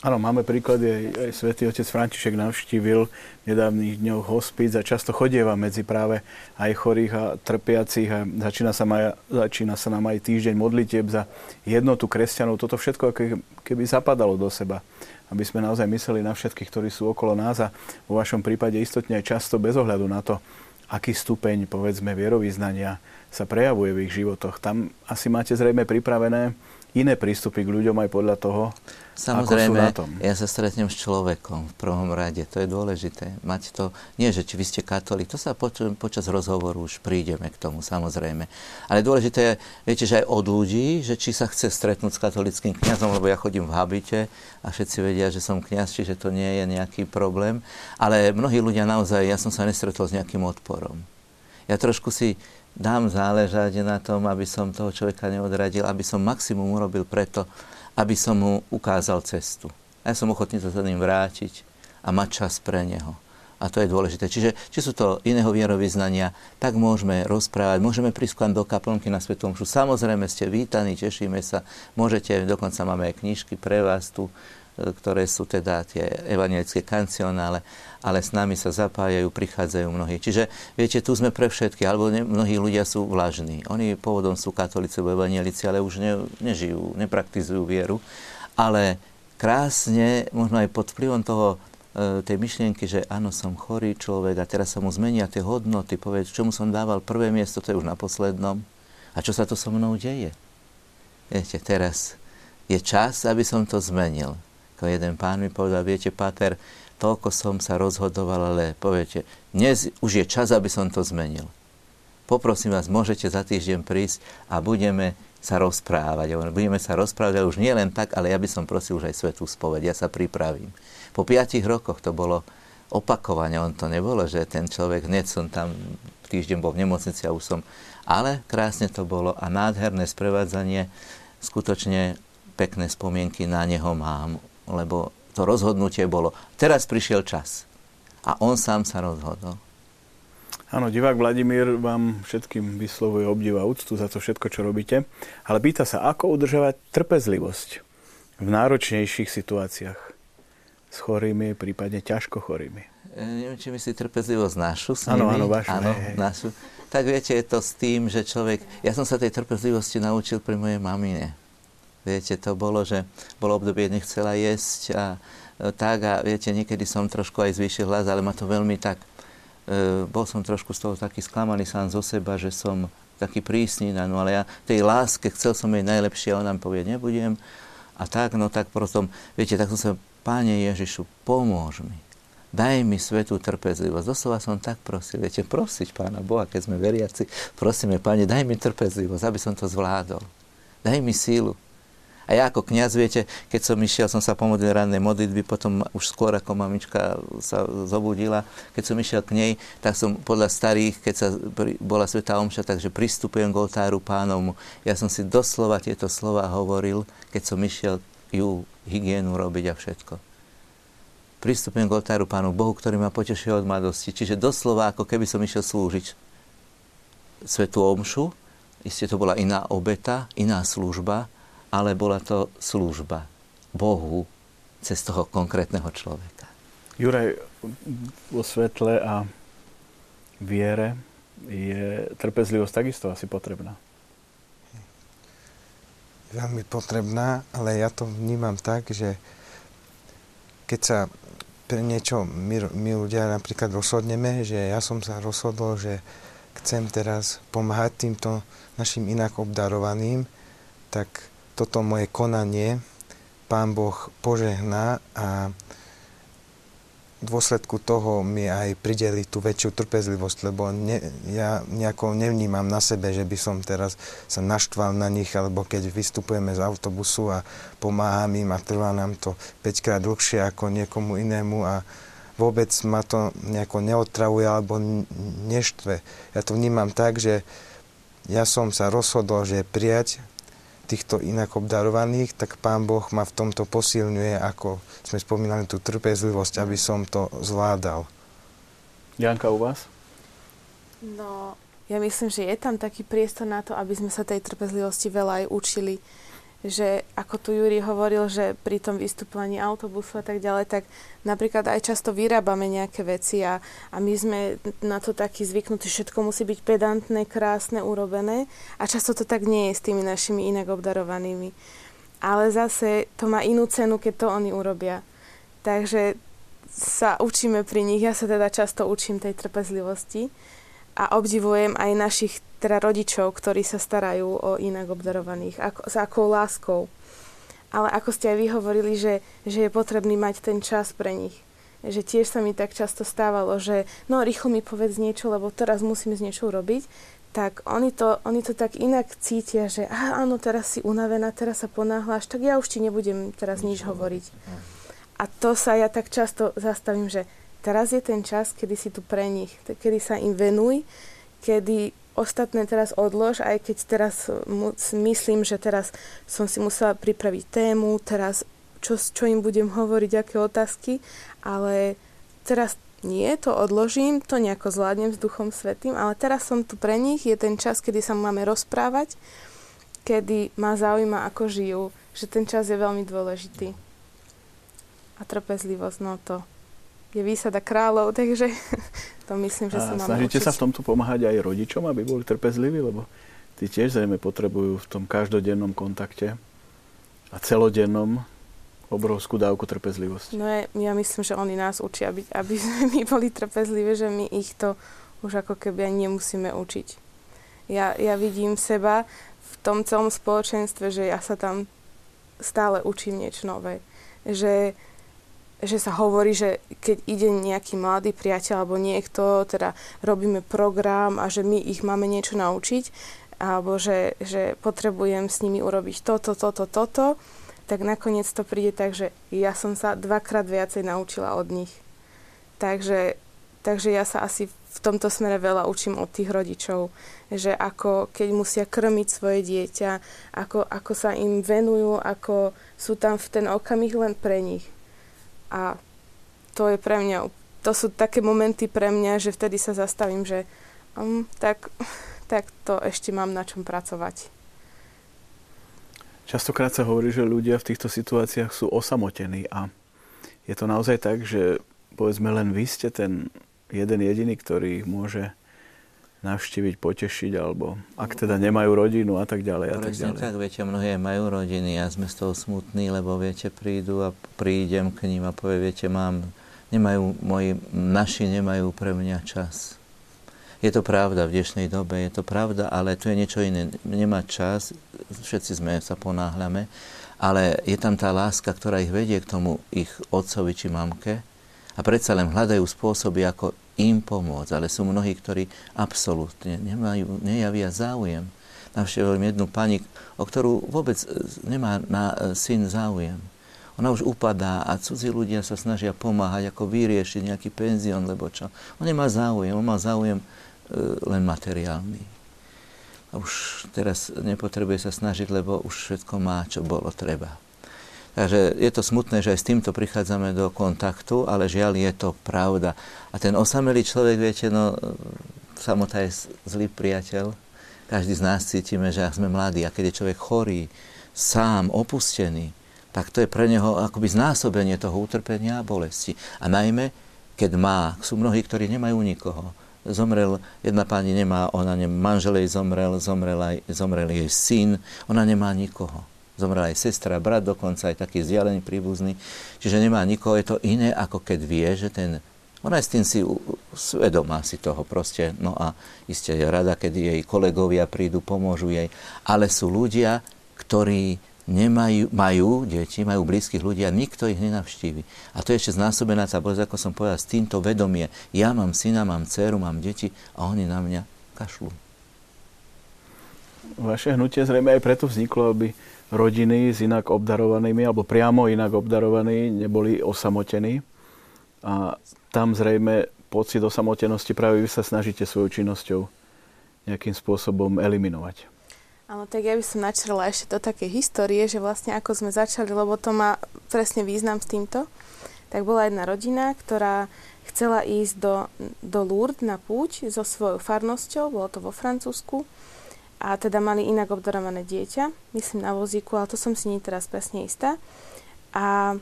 Áno, máme príklady, aj, aj svätý otec František navštívil v nedávnych dňoch hospic a často chodieva medzi práve aj chorých a trpiacich a začína sa, maj, začína sa nám aj týždeň modlitieb za jednotu kresťanov. Toto všetko keby zapadalo do seba, aby sme naozaj mysleli na všetkých, ktorí sú okolo nás a vo vašom prípade istotne aj často bez ohľadu na to, aký stupeň, povedzme, vierovýznania sa prejavuje v ich životoch. Tam asi máte zrejme pripravené iné prístupy k ľuďom aj podľa toho, Samozrejme, ako sú na tom. ja sa stretnem s človekom v prvom rade, to je dôležité. Mať to, nie že či vy ste katolík, to sa poč- počas rozhovoru už prídeme k tomu, samozrejme. Ale dôležité je, viete, že aj od ľudí, že či sa chce stretnúť s katolickým kňazom, lebo ja chodím v habite a všetci vedia, že som kňaz, čiže to nie je nejaký problém. Ale mnohí ľudia naozaj, ja som sa nestretol s nejakým odporom. Ja trošku si dám záležať na tom, aby som toho človeka neodradil, aby som maximum urobil preto, aby som mu ukázal cestu. A ja som ochotný sa za ním vrátiť a mať čas pre neho. A to je dôležité. Čiže, či sú to iného vierovýznania, tak môžeme rozprávať, môžeme prísť do kaplnky na Svetom Mšu. Samozrejme ste vítaní, tešíme sa. Môžete, dokonca máme aj knižky pre vás tu, ktoré sú teda tie evangelické kancionále ale s nami sa zapájajú, prichádzajú mnohí. Čiže, viete, tu sme pre všetky, alebo ne, mnohí ľudia sú vlažní. Oni pôvodom sú katolíci, evanielici, ale už ne, nežijú, nepraktizujú vieru. Ale krásne, možno aj pod vplyvom toho, e, tej myšlienky, že áno, som chorý človek a teraz sa mu zmenia tie hodnoty, povedz, čomu som dával prvé miesto, to je už na poslednom. A čo sa to so mnou deje? Viete, teraz je čas, aby som to zmenil. Ako jeden pán mi povedal, viete, Pater, toľko som sa rozhodoval, ale poviete, dnes už je čas, aby som to zmenil. Poprosím vás, môžete za týždeň prísť a budeme sa rozprávať. Budeme sa rozprávať, ale už nie len tak, ale ja by som prosil už aj svetú spoveď. Ja sa pripravím. Po piatich rokoch to bolo opakovane, on to nebolo, že ten človek, hneď som tam týždeň bol v nemocnici a už som... Ale krásne to bolo a nádherné sprevádzanie, skutočne pekné spomienky na neho mám, lebo to rozhodnutie bolo, teraz prišiel čas. A on sám sa rozhodol. Áno, divák Vladimír vám všetkým vyslovuje obdiv a úctu za to všetko, čo robíte, ale pýta sa, ako udržovať trpezlivosť v náročnejších situáciách s chorými, prípadne ťažko chorými. E, neviem, či myslí trpezlivosť našu s. Áno, áno, vašu. Áno, našu. Tak viete, je to s tým, že človek... Ja som sa tej trpezlivosti naučil pri mojej mamine. Viete, to bolo, že bolo obdobie, nechcela jesť a e, tak a viete, niekedy som trošku aj zvýšil hlas, ale ma to veľmi tak, e, bol som trošku z toho taký sklamaný sám zo seba, že som taký prísny na no ale ja tej láske chcel som jej najlepšie a ona mi povie, nebudem a tak, no tak potom, viete, tak som sa, Páne Ježišu, pomôž mi. Daj mi svetú trpezlivosť. Doslova som tak prosil, viete, prosiť Pána Boha, keď sme veriaci, prosíme, Pane, daj mi trpezlivosť, aby som to zvládol. Daj mi sílu. A ja ako kňaz, viete, keď som išiel, som sa pomodlil rannej modlitby, potom už skôr ako mamička sa zobudila, keď som išiel k nej, tak som podľa starých, keď sa bola Sveta Omša, takže pristupujem k oltáru pánovmu. Ja som si doslova tieto slova hovoril, keď som išiel ju hygienu robiť a všetko. Pristupujem k oltáru pánu Bohu, ktorý ma potešil od mladosti. Čiže doslova, ako keby som išiel slúžiť Svetu Omšu, isté to bola iná obeta, iná služba, ale bola to služba Bohu cez toho konkrétneho človeka. Juraj, vo svetle a viere je trpezlivosť takisto asi potrebná. Veľmi potrebná, ale ja to vnímam tak, že keď sa pre niečo my, my ľudia napríklad rozhodneme, že ja som sa rozhodol, že chcem teraz pomáhať týmto našim inak obdarovaným, tak toto moje konanie Pán Boh požehná a v dôsledku toho mi aj prideli tú väčšiu trpezlivosť, lebo ne, ja nejako nevnímam na sebe, že by som teraz sa naštval na nich, alebo keď vystupujeme z autobusu a pomáham im a trvá nám to 5 krát dlhšie ako niekomu inému a vôbec ma to nejako neotravuje alebo neštve. Ja to vnímam tak, že ja som sa rozhodol, že prijať týchto inak obdarovaných, tak Pán Boh ma v tomto posilňuje, ako sme spomínali tú trpezlivosť, aby som to zvládal. Janka, u vás? No, ja myslím, že je tam taký priestor na to, aby sme sa tej trpezlivosti veľa aj učili. Že ako tu Juri hovoril, že pri tom vystupovaní autobusu a tak ďalej, tak napríklad aj často vyrábame nejaké veci a, a my sme na to takí zvyknutí, všetko musí byť pedantné, krásne, urobené a často to tak nie je s tými našimi inak obdarovanými. Ale zase to má inú cenu, keď to oni urobia. Takže sa učíme pri nich, ja sa teda často učím tej trpezlivosti a obdivujem aj našich teda rodičov, ktorí sa starajú o inak obdarovaných, ako, s akou láskou. Ale ako ste aj vy hovorili, že, že je potrebný mať ten čas pre nich. Že tiež sa mi tak často stávalo, že no rýchlo mi povedz niečo, lebo teraz musíme z niečo urobiť. Tak oni to, oni to tak inak cítia, že aha, áno, teraz si unavená, teraz sa ponáhľaš, tak ja už ti nebudem teraz nič hovoriť. A to sa ja tak často zastavím, že teraz je ten čas, kedy si tu pre nich, kedy sa im venuj, kedy ostatné teraz odlož, aj keď teraz myslím, že teraz som si musela pripraviť tému, teraz čo, čo im budem hovoriť, aké otázky, ale teraz nie, to odložím, to nejako zvládnem s Duchom Svetým, ale teraz som tu pre nich, je ten čas, kedy sa máme rozprávať, kedy ma zaujíma, ako žijú, že ten čas je veľmi dôležitý. A trpezlivosť, no to je výsada kráľov, takže to myslím, že sa mám Snažíte učiť. sa v tomto pomáhať aj rodičom, aby boli trpezliví, lebo tí tiež zrejme potrebujú v tom každodennom kontakte a celodennom obrovskú dávku trpezlivosti. No je, ja myslím, že oni nás učia, aby, aby sme my boli trpezliví, že my ich to už ako keby aj nemusíme učiť. Ja, ja vidím seba v tom celom spoločenstve, že ja sa tam stále učím niečo nové. Že, že sa hovorí, že keď ide nejaký mladý priateľ alebo niekto, teda robíme program a že my ich máme niečo naučiť, alebo že, že potrebujem s nimi urobiť toto, toto, toto, tak nakoniec to príde tak, že ja som sa dvakrát viacej naučila od nich. Takže, takže ja sa asi v tomto smere veľa učím od tých rodičov, že ako keď musia krmiť svoje dieťa, ako, ako sa im venujú, ako sú tam v ten okamih len pre nich a to je pre mňa, to sú také momenty pre mňa, že vtedy sa zastavím, že um, tak, tak to ešte mám na čom pracovať. Častokrát sa hovorí, že ľudia v týchto situáciách sú osamotení a je to naozaj tak, že povedzme len vy ste ten jeden jediný, ktorý môže navštíviť, potešiť, alebo ak teda nemajú rodinu a tak ďalej. A tak ďalej. tak, viete, mnohé majú rodiny a sme z toho smutní, lebo viete, prídu a prídem k ním a povie, viete, mám, nemajú, moji, naši nemajú pre mňa čas. Je to pravda v dnešnej dobe, je to pravda, ale tu je niečo iné. Nemá čas, všetci sme sa ponáhľame, ale je tam tá láska, ktorá ich vedie k tomu ich otcovi či mamke a predsa len hľadajú spôsoby, ako im pomôcť. Ale sú mnohí, ktorí absolútne nemajú, nejavia záujem. Navštevil jednu pani, o ktorú vôbec e, nemá na e, syn záujem. Ona už upadá a cudzí ľudia sa snažia pomáhať, ako vyriešiť nejaký penzión, lebo čo. On nemá záujem, on má záujem e, len materiálny. A už teraz nepotrebuje sa snažiť, lebo už všetko má, čo bolo treba. Takže je to smutné, že aj s týmto prichádzame do kontaktu, ale žiaľ je to pravda. A ten osamelý človek, viete, no, samota je zlý priateľ. Každý z nás cítime, že ak sme mladí a keď je človek chorý, sám, opustený, tak to je pre neho akoby znásobenie toho utrpenia a bolesti. A najmä, keď má, sú mnohí, ktorí nemajú nikoho. Zomrel, jedna pani nemá, ona nemá, manžel jej zomrel, zomrel, aj, zomrel jej syn, ona nemá nikoho Zomrela aj sestra, brat, dokonca aj taký vzdialený príbuzný. Čiže nemá nikoho, je to iné, ako keď vie, že ten ona je s tým si svedomá si toho proste. No a iste je rada, keď jej kolegovia prídu, pomôžu jej. Ale sú ľudia, ktorí nemajú, majú deti, majú blízkych ľudí a nikto ich nenavštívi. A to je ešte znásobená tá bolesť, ako som povedal, s týmto vedomie. Ja mám syna, mám dceru, mám deti a oni na mňa kašľú. Vaše hnutie zrejme aj preto vzniklo, aby rodiny s inak obdarovanými, alebo priamo inak obdarovaní, neboli osamotení. A tam zrejme pocit osamotenosti práve vy sa snažíte svojou činnosťou nejakým spôsobom eliminovať. Áno, tak ja by som načrela ešte do také histórie, že vlastne ako sme začali, lebo to má presne význam s týmto, tak bola jedna rodina, ktorá chcela ísť do, do Lourdes na púť so svojou farnosťou, bolo to vo Francúzsku, a teda mali inak obdarované dieťa, myslím na vozíku, ale to som si nie teraz presne istá. A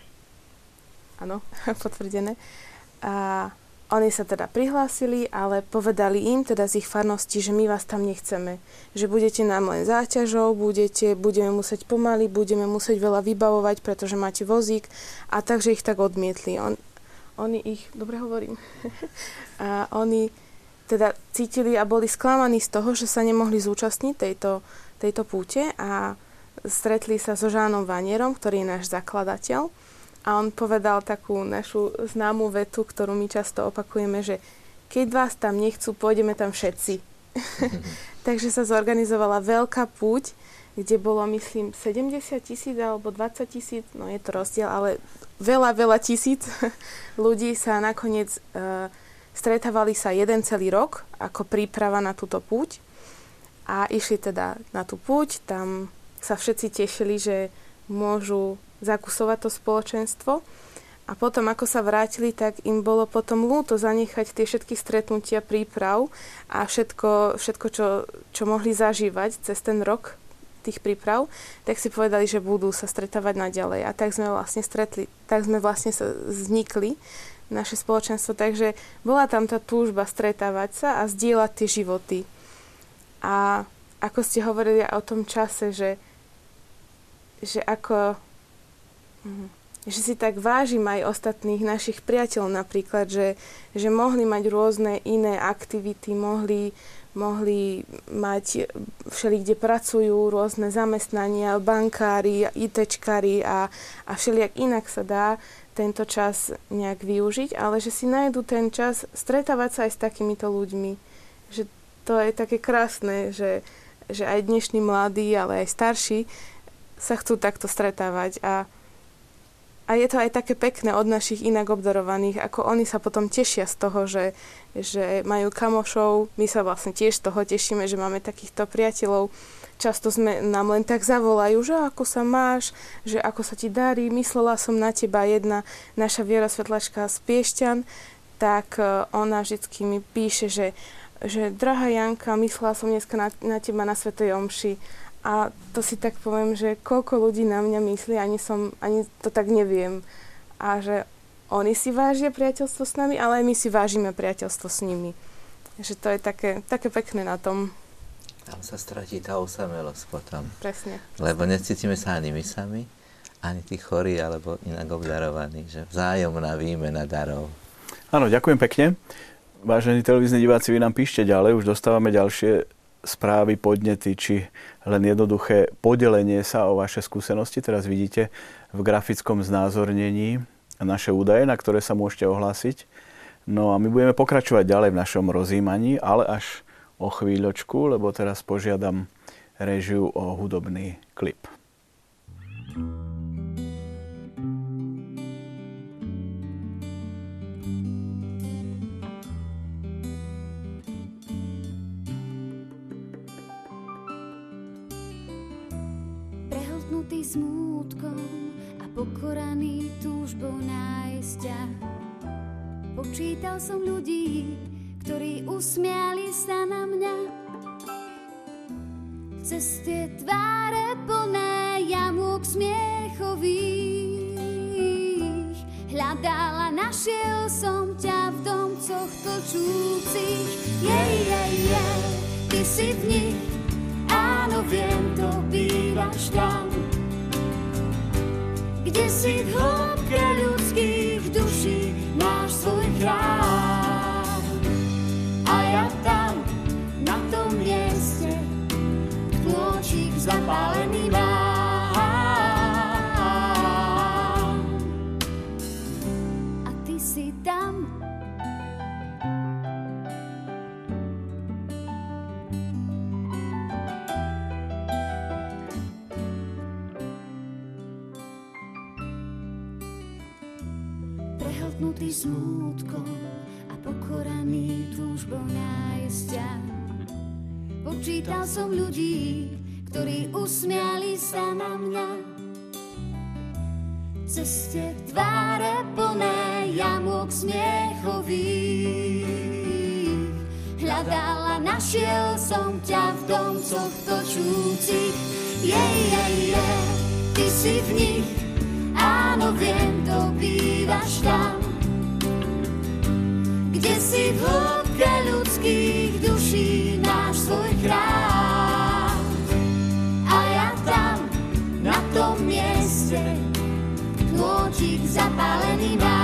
áno, potvrdené. A oni sa teda prihlásili, ale povedali im teda z ich farnosti, že my vás tam nechceme. Že budete nám len záťažou, budete, budeme musieť pomaly, budeme musieť veľa vybavovať, pretože máte vozík. A takže ich tak odmietli. On, oni ich, dobre hovorím, a oni teda cítili a boli sklamaní z toho, že sa nemohli zúčastniť tejto, tejto púte a stretli sa so Žánom Vanierom, ktorý je náš zakladateľ a on povedal takú našu známú vetu, ktorú my často opakujeme, že keď vás tam nechcú, pôjdeme tam všetci. Takže sa zorganizovala veľká púť, kde bolo, myslím, 70 tisíc alebo 20 tisíc, no je to rozdiel, ale veľa, veľa tisíc ľudí sa nakoniec uh, stretávali sa jeden celý rok ako príprava na túto púť a išli teda na tú púť, tam sa všetci tešili, že môžu zakusovať to spoločenstvo. A potom, ako sa vrátili, tak im bolo potom ľúto zanechať tie všetky stretnutia, príprav a všetko, všetko čo, čo mohli zažívať cez ten rok tých príprav, tak si povedali, že budú sa stretávať naďalej. A tak sme vlastne stretli, tak sme vlastne sa vznikli naše spoločenstvo. Takže bola tam tá túžba stretávať sa a zdieľať tie životy. A ako ste hovorili o tom čase, že, že ako Mhm. Že si tak vážim aj ostatných našich priateľov napríklad, že, že mohli mať rôzne iné aktivity, mohli, mohli mať všeli, kde pracujú, rôzne zamestnania, bankári, ITčkári a, a všelijak inak sa dá tento čas nejak využiť, ale že si nájdu ten čas stretávať sa aj s takýmito ľuďmi. Že to je také krásne, že, že aj dnešní mladí, ale aj starší sa chcú takto stretávať a a je to aj také pekné od našich inak obdarovaných, ako oni sa potom tešia z toho, že, že majú kamošov. My sa vlastne tiež z toho tešíme, že máme takýchto priateľov. Často sme, nám len tak zavolajú, že ako sa máš, že ako sa ti darí. Myslela som na teba jedna naša Viera Svetlačka z Piešťan, tak e, ona vždy mi píše, že, že drahá Janka, myslela som dneska na, na teba na Svetej Omši a to si tak poviem, že koľko ľudí na mňa myslí, ani, som, ani to tak neviem. A že oni si vážia priateľstvo s nami, ale aj my si vážime priateľstvo s nimi. Že to je také, také pekné na tom. Tam sa stratí tá osamelosť potom. Presne. Lebo necítime sa ani my sami, ani tí chorí, alebo inak obdarovaní. Že vzájomná výmena darov. Áno, ďakujem pekne. Vážení televízni diváci, vy nám píšte ďalej, už dostávame ďalšie správy, podnety, či len jednoduché podelenie sa o vaše skúsenosti. Teraz vidíte v grafickom znázornení naše údaje, na ktoré sa môžete ohlásiť. No a my budeme pokračovať ďalej v našom rozímaní, ale až o chvíľočku, lebo teraz požiadam režiu o hudobný klip. you smútkom a pokoraný túžbou nájsť ťa. Počítal som ľudí, ktorí usmiali sa na mňa. Cez tie tváre plné jamúk smiechových Hľadala, našiel som ťa v domcoch točúcich. Jej, jej, jej, ty si v nich, áno, viem, to bývaš tam kde si v hĺbke ľudských duší máš svoj chrám. Zapálený mám. A ty si tam, prehltnutý smútkom a pokoraný túžbou nájsť ťa. Počítal som ľudí, ktorí usmiali sa na mňa. Cez tie tváre plné jamok smiechových hľadala na našiel som ťa v domcoch točúcich. Jej, jej, jej, ty si v nich, áno, viem, to bývaš tam. Kde si v hĺbke ľudských duší máš svoj chrám. Nôčik zapálený mám.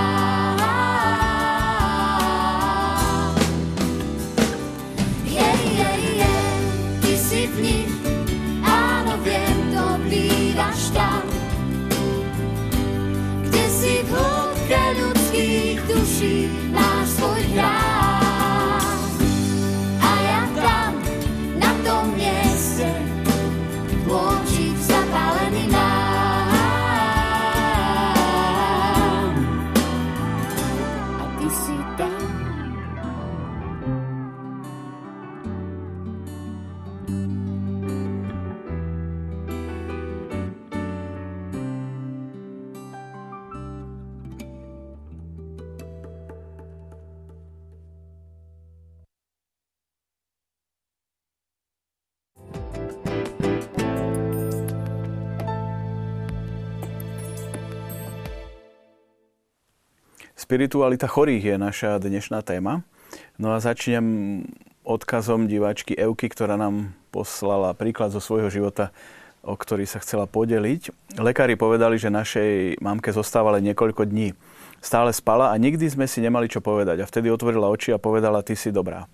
Spiritualita chorých je naša dnešná téma. No a začnem odkazom diváčky Euky, ktorá nám poslala príklad zo svojho života, o ktorý sa chcela podeliť. Lekári povedali, že našej mamke zostávalo niekoľko dní. Stále spala a nikdy sme si nemali čo povedať. A vtedy otvorila oči a povedala, ty si dobrá.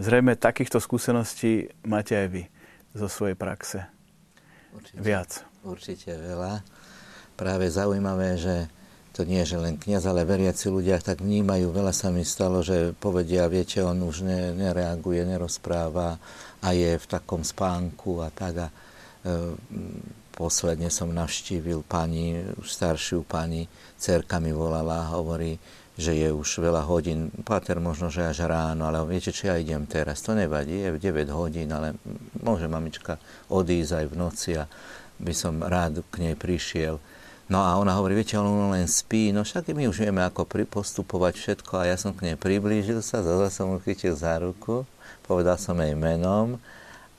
Zrejme takýchto skúseností máte aj vy zo svojej praxe. Určite, Viac. Určite veľa. Práve zaujímavé, že to nie že len kniaz, ale veriaci ľudia tak vnímajú. Veľa sa mi stalo, že povedia, viete, on už ne, nereaguje, nerozpráva a je v takom spánku a tak. A, e, posledne som navštívil pani, už staršiu pani, cerka mi volala a hovorí, že je už veľa hodín, pater možno, že až ráno, ale viete, či ja idem teraz, to nevadí, je 9 hodín, ale môže mamička odísť aj v noci a by som rád k nej prišiel. No a ona hovorí, viete, on len spí, no však my už vieme, ako postupovať všetko a ja som k nej priblížil sa, zase som mu chytil za ruku, povedal som jej menom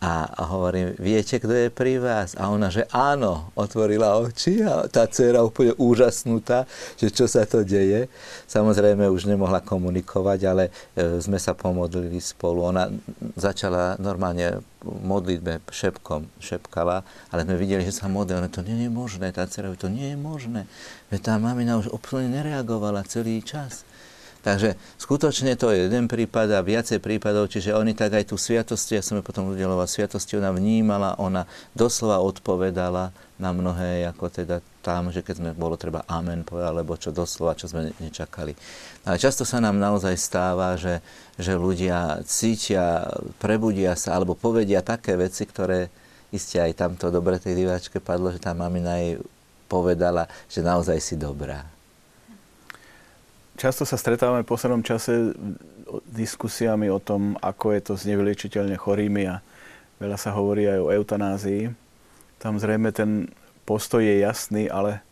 a hovorím, viete, kto je pri vás? A ona, že áno, otvorila oči a tá dcera úplne úžasnutá, že čo sa to deje. Samozrejme už nemohla komunikovať, ale e, sme sa pomodlili spolu. Ona začala normálne modlitbe šepkom, šepkala, ale sme videli, že sa modlí. Ona, to nie je možné, tá dcera, to nie je možné. Veď tá mamina už úplne nereagovala celý čas. Takže skutočne to je jeden prípad a viacej prípadov, čiže oni tak aj tú sviatosti, ja som ju potom udeloval sviatosti, ona vnímala, ona doslova odpovedala na mnohé, ako teda tam, že keď sme bolo treba amen povedať, alebo čo doslova, čo sme nečakali. Ale často sa nám naozaj stáva, že, že ľudia cítia, prebudia sa, alebo povedia také veci, ktoré iste aj tamto dobre tej diváčke padlo, že tá mamina jej povedala, že naozaj si dobrá. Často sa stretávame v poslednom čase diskusiami o tom, ako je to s nevyliečiteľne chorými a veľa sa hovorí aj o eutanázii. Tam zrejme ten postoj je jasný, ale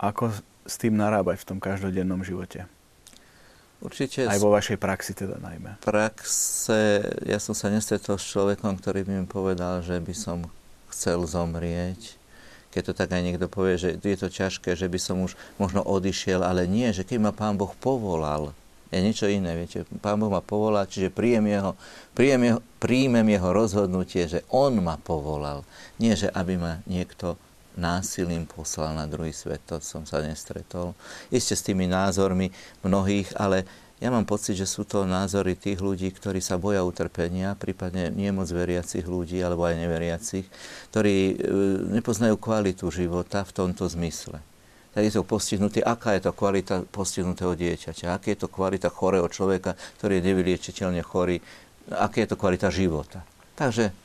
ako s tým narábať v tom každodennom živote? Určite. Aj vo vašej praxi teda najmä. praxe, ja som sa nestretol s človekom, ktorý by mi povedal, že by som chcel zomrieť keď to tak aj niekto povie, že je to ťažké, že by som už možno odišiel, ale nie, že keď ma Pán Boh povolal, je niečo iné, viete, Pán Boh ma povolal, čiže príjem jeho, príjem jeho, príjmem jeho rozhodnutie, že On ma povolal. Nie, že aby ma niekto násilím poslal na druhý svet, to som sa nestretol. Isté s tými názormi mnohých, ale ja mám pocit, že sú to názory tých ľudí, ktorí sa boja utrpenia, prípadne nie moc veriacich ľudí, alebo aj neveriacich, ktorí e, nepoznajú kvalitu života v tomto zmysle. Tak sú postihnutí, aká je to kvalita postihnutého dieťaťa, aká je to kvalita chorého človeka, ktorý je nevyliečiteľne chorý, aká je to kvalita života. Takže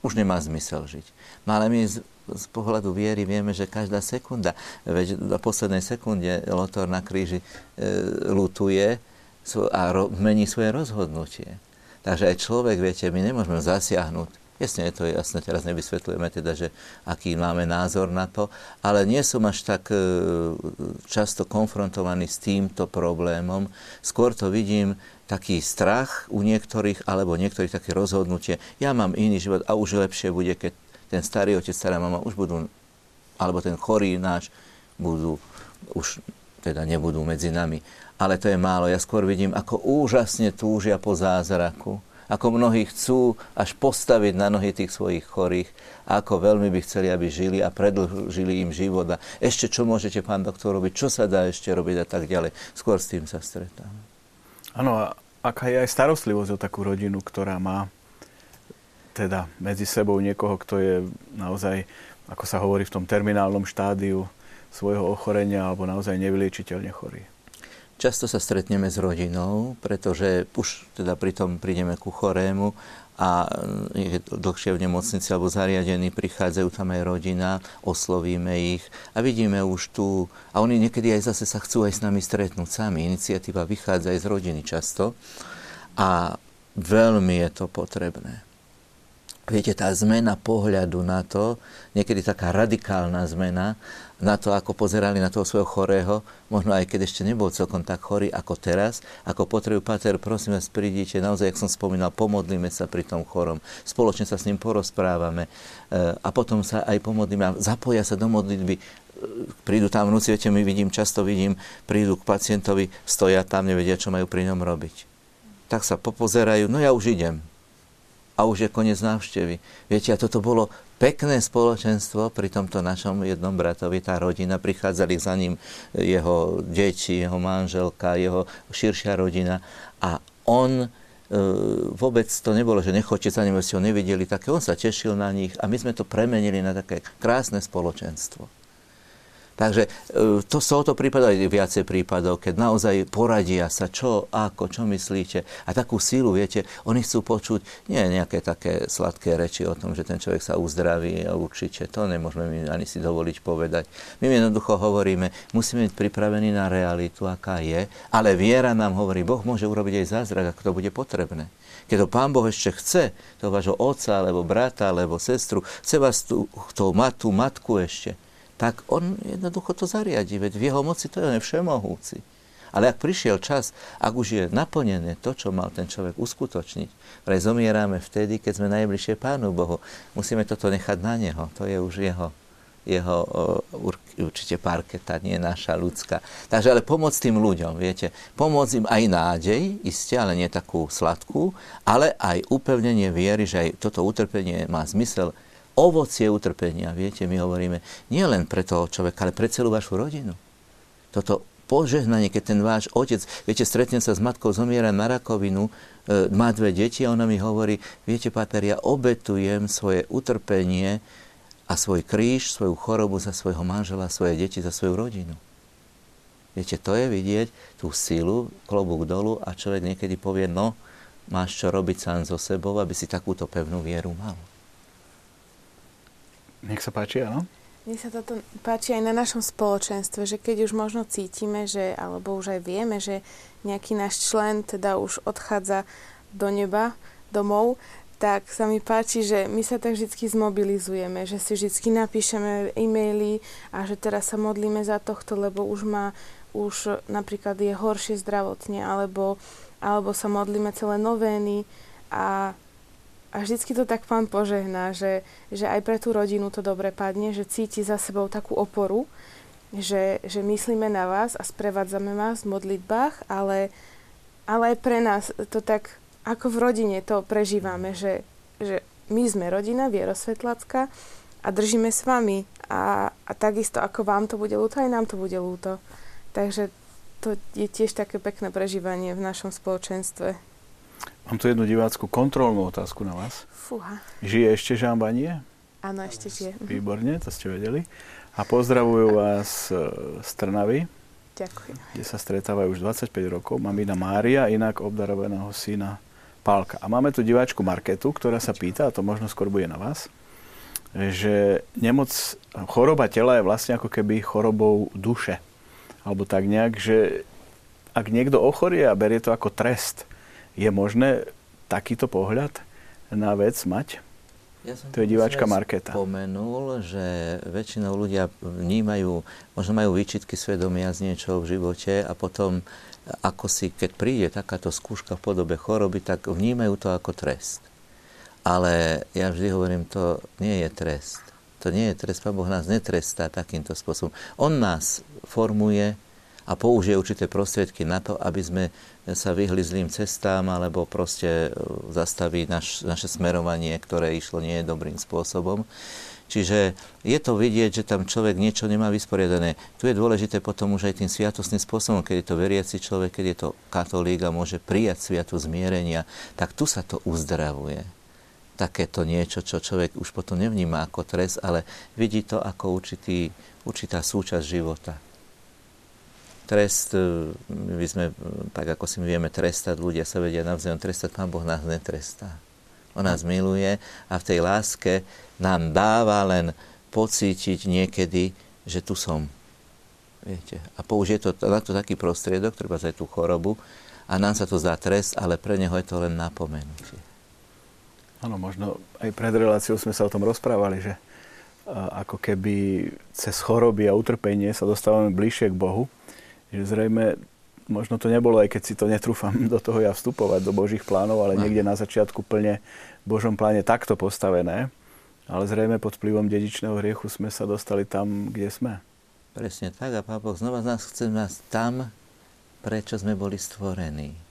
už nemá zmysel žiť. No ale my z, z pohľadu viery vieme, že každá sekunda, veď na poslednej sekunde Lotor na kríži e, lutuje, a mení svoje rozhodnutie. Takže aj človek, viete, my nemôžeme zasiahnuť. Jasne, to je jasné, teraz nevysvetľujeme teda, že aký máme názor na to, ale nie som až tak e, často konfrontovaný s týmto problémom. Skôr to vidím taký strach u niektorých, alebo niektorých také rozhodnutie. Ja mám iný život a už lepšie bude, keď ten starý otec, stará mama už budú, alebo ten chorý náš, budú, už teda nebudú medzi nami. Ale to je málo. Ja skôr vidím, ako úžasne túžia po zázraku ako mnohí chcú až postaviť na nohy tých svojich chorých, ako veľmi by chceli, aby žili a predlžili im život. A ešte čo môžete, pán doktor, robiť, čo sa dá ešte robiť a tak ďalej. Skôr s tým sa stretám. Áno, a aká je aj starostlivosť o takú rodinu, ktorá má teda medzi sebou niekoho, kto je naozaj, ako sa hovorí v tom terminálnom štádiu svojho ochorenia alebo naozaj nevyliečiteľne chorý. Často sa stretneme s rodinou, pretože už teda pritom prídeme ku chorému a je dlhšie v nemocnici alebo zariadení, prichádzajú tam aj rodina, oslovíme ich a vidíme už tu, a oni niekedy aj zase sa chcú aj s nami stretnúť sami. Iniciatíva vychádza aj z rodiny často a veľmi je to potrebné. Viete, tá zmena pohľadu na to, niekedy taká radikálna zmena na to, ako pozerali na toho svojho chorého, možno aj keď ešte nebol celkom tak chorý ako teraz, ako potrebujú Pater, prosím vás, prídite, naozaj, jak som spomínal, pomodlíme sa pri tom chorom, spoločne sa s ním porozprávame e, a potom sa aj pomodlíme a zapoja sa do modlitby, e, prídu tam vnúci, viete, my vidím, často vidím, prídu k pacientovi, stoja tam, nevedia, čo majú pri ňom robiť. Tak sa popozerajú, no ja už idem, a už je koniec návštevy. Viete, a toto bolo pekné spoločenstvo pri tomto našom jednom bratovi, tá rodina, prichádzali za ním jeho deti, jeho manželka, jeho širšia rodina a on e, vôbec to nebolo, že nechoďte za ním, ste ho nevideli, také on sa tešil na nich a my sme to premenili na také krásne spoločenstvo. Takže e, to sú to prípadov, viacej prípadov, keď naozaj poradia sa, čo, ako, čo myslíte. A takú sílu, viete, oni chcú počuť nie nejaké také sladké reči o tom, že ten človek sa uzdraví, určite to nemôžeme my ani si dovoliť povedať. My jednoducho hovoríme, musíme byť pripravení na realitu, aká je, ale viera nám hovorí, Boh môže urobiť aj zázrak, ako to bude potrebné. Keď to Pán Boh ešte chce, toho vášho otca, alebo brata, alebo sestru, chce vás tú, tú, tú matku ešte, tak on jednoducho to zariadi, veď v jeho moci to je všemohúci. Ale ak prišiel čas, ak už je naplnené to, čo mal ten človek uskutočniť, vraj zomierame vtedy, keď sme najbližšie Pánu Bohu. Musíme toto nechať na Neho. To je už jeho, jeho určite parketa, nie naša ľudská. Takže ale pomôcť tým ľuďom, viete, pomôcť im aj nádej, iste, ale nie takú sladkú, ale aj upevnenie viery, že aj toto utrpenie má zmysel ovocie utrpenia. Viete, my hovoríme nie len pre toho človeka, ale pre celú vašu rodinu. Toto požehnanie, keď ten váš otec, viete, stretnem sa s matkou, zomiera na rakovinu, e, má dve deti a ona mi hovorí, viete, pater, ja obetujem svoje utrpenie a svoj kríž, svoju chorobu za svojho manžela, svoje deti, za svoju rodinu. Viete, to je vidieť tú silu, klobúk dolu a človek niekedy povie, no, máš čo robiť sám so sebou, aby si takúto pevnú vieru mal. Nech sa páči, áno. Mne sa toto páči aj na našom spoločenstve, že keď už možno cítime, že, alebo už aj vieme, že nejaký náš člen teda už odchádza do neba, domov, tak sa mi páči, že my sa tak vždy zmobilizujeme, že si vždy napíšeme e-maily a že teraz sa modlíme za tohto, lebo už má, už napríklad je horšie zdravotne, alebo, alebo sa modlíme celé novény a a vždycky to tak pán požehná, že, že aj pre tú rodinu to dobre padne, že cíti za sebou takú oporu, že, že myslíme na vás a sprevádzame vás v modlitbách, ale, ale aj pre nás to tak, ako v rodine to prežívame, že, že my sme rodina Vierosvetlacka a držíme s vami a, a takisto ako vám to bude ľúto, aj nám to bude ľúto. Takže to je tiež také pekné prežívanie v našom spoločenstve. Mám tu jednu divácku kontrolnú otázku na vás. Fúha. Žije ešte Jean Banie? Áno, ešte žije. Výborne, to ste vedeli. A pozdravujú vás e, z Trnavy. Ďakujem. Kde sa stretávajú už 25 rokov. Mamina Mária, inak obdarovaného syna Pálka. A máme tu diváčku Marketu, ktorá sa pýta, a to možno skôr bude na vás, že nemoc, choroba tela je vlastne ako keby chorobou duše. Alebo tak nejak, že ak niekto ochorie a berie to ako trest, je možné takýto pohľad na vec mať? Ja som to je diváčka Marketa. spomenul, že väčšinou ľudia vnímajú, možno majú výčitky svedomia z niečoho v živote a potom, ako si, keď príde takáto skúška v podobe choroby, tak vnímajú to ako trest. Ale ja vždy hovorím, to nie je trest. To nie je trest, Pán Boh nás netrestá takýmto spôsobom. On nás formuje a použije určité prostriedky na to, aby sme sa vyhli zlým cestám alebo proste e, zastaví naš, naše smerovanie, ktoré išlo nie dobrým spôsobom. Čiže je to vidieť, že tam človek niečo nemá vysporiadané. Tu je dôležité potom už aj tým sviatostným spôsobom, keď je to veriaci človek, keď je to katolík a môže prijať sviatu zmierenia, tak tu sa to uzdravuje. Takéto niečo, čo človek už potom nevníma ako trest, ale vidí to ako určitý, určitá súčasť života trest, e, my sme, e, tak ako si my vieme trestať, ľudia sa vedia navzájom trestať, Pán Boh nás netrestá. On nás miluje a v tej láske nám dáva len pocítiť niekedy, že tu som. Viete? A použije to na to taký prostriedok, treba aj tú chorobu, a nám sa to zdá trest, ale pre neho je to len napomenutie. Áno, možno aj pred reláciou sme sa o tom rozprávali, že ako keby cez choroby a utrpenie sa dostávame bližšie k Bohu že zrejme možno to nebolo, aj keď si to netrúfam do toho ja vstupovať, do Božích plánov, ale niekde na začiatku plne v Božom pláne takto postavené. Ale zrejme pod vplyvom dedičného hriechu sme sa dostali tam, kde sme. Presne tak a Pán Boh znova nás chce nás tam, prečo sme boli stvorení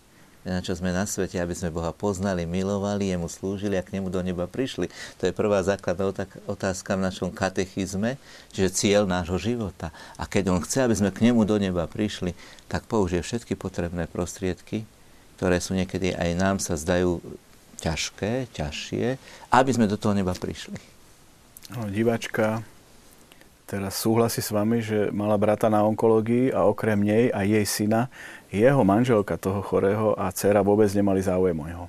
na čo sme na svete, aby sme Boha poznali, milovali, jemu slúžili a k nemu do neba prišli. To je prvá základná otázka v našom katechizme, že cieľ nášho života. A keď on chce, aby sme k nemu do neba prišli, tak použije všetky potrebné prostriedky, ktoré sú niekedy aj nám sa zdajú ťažké, ťažšie, aby sme do toho neba prišli. No, diváčka teraz súhlasí s vami, že mala brata na onkológii a okrem nej a jej syna jeho manželka toho chorého a dcera vôbec nemali záujem o neho.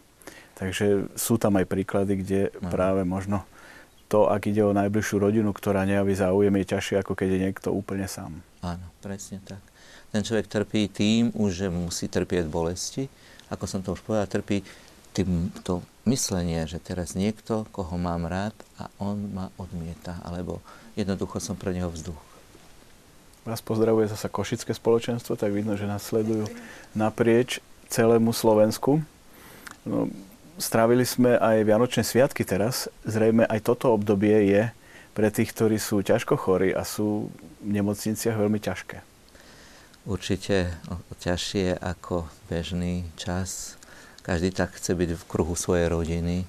Takže sú tam aj príklady, kde no. práve možno to, ak ide o najbližšiu rodinu, ktorá nejaví záujem, je ťažšie, ako keď je niekto úplne sám. Áno, presne tak. Ten človek trpí tým, už že musí trpieť bolesti. Ako som to už povedal, trpí tým to myslenie, že teraz niekto, koho mám rád a on ma odmieta, alebo jednoducho som pre neho vzduch. Vás pozdravuje zasa Košické spoločenstvo, tak vidno, že nás sledujú naprieč celému Slovensku. No, strávili sme aj Vianočné sviatky teraz. Zrejme aj toto obdobie je pre tých, ktorí sú ťažko chorí a sú v nemocniciach veľmi ťažké. Určite ťažšie ako bežný čas. Každý tak chce byť v kruhu svojej rodiny,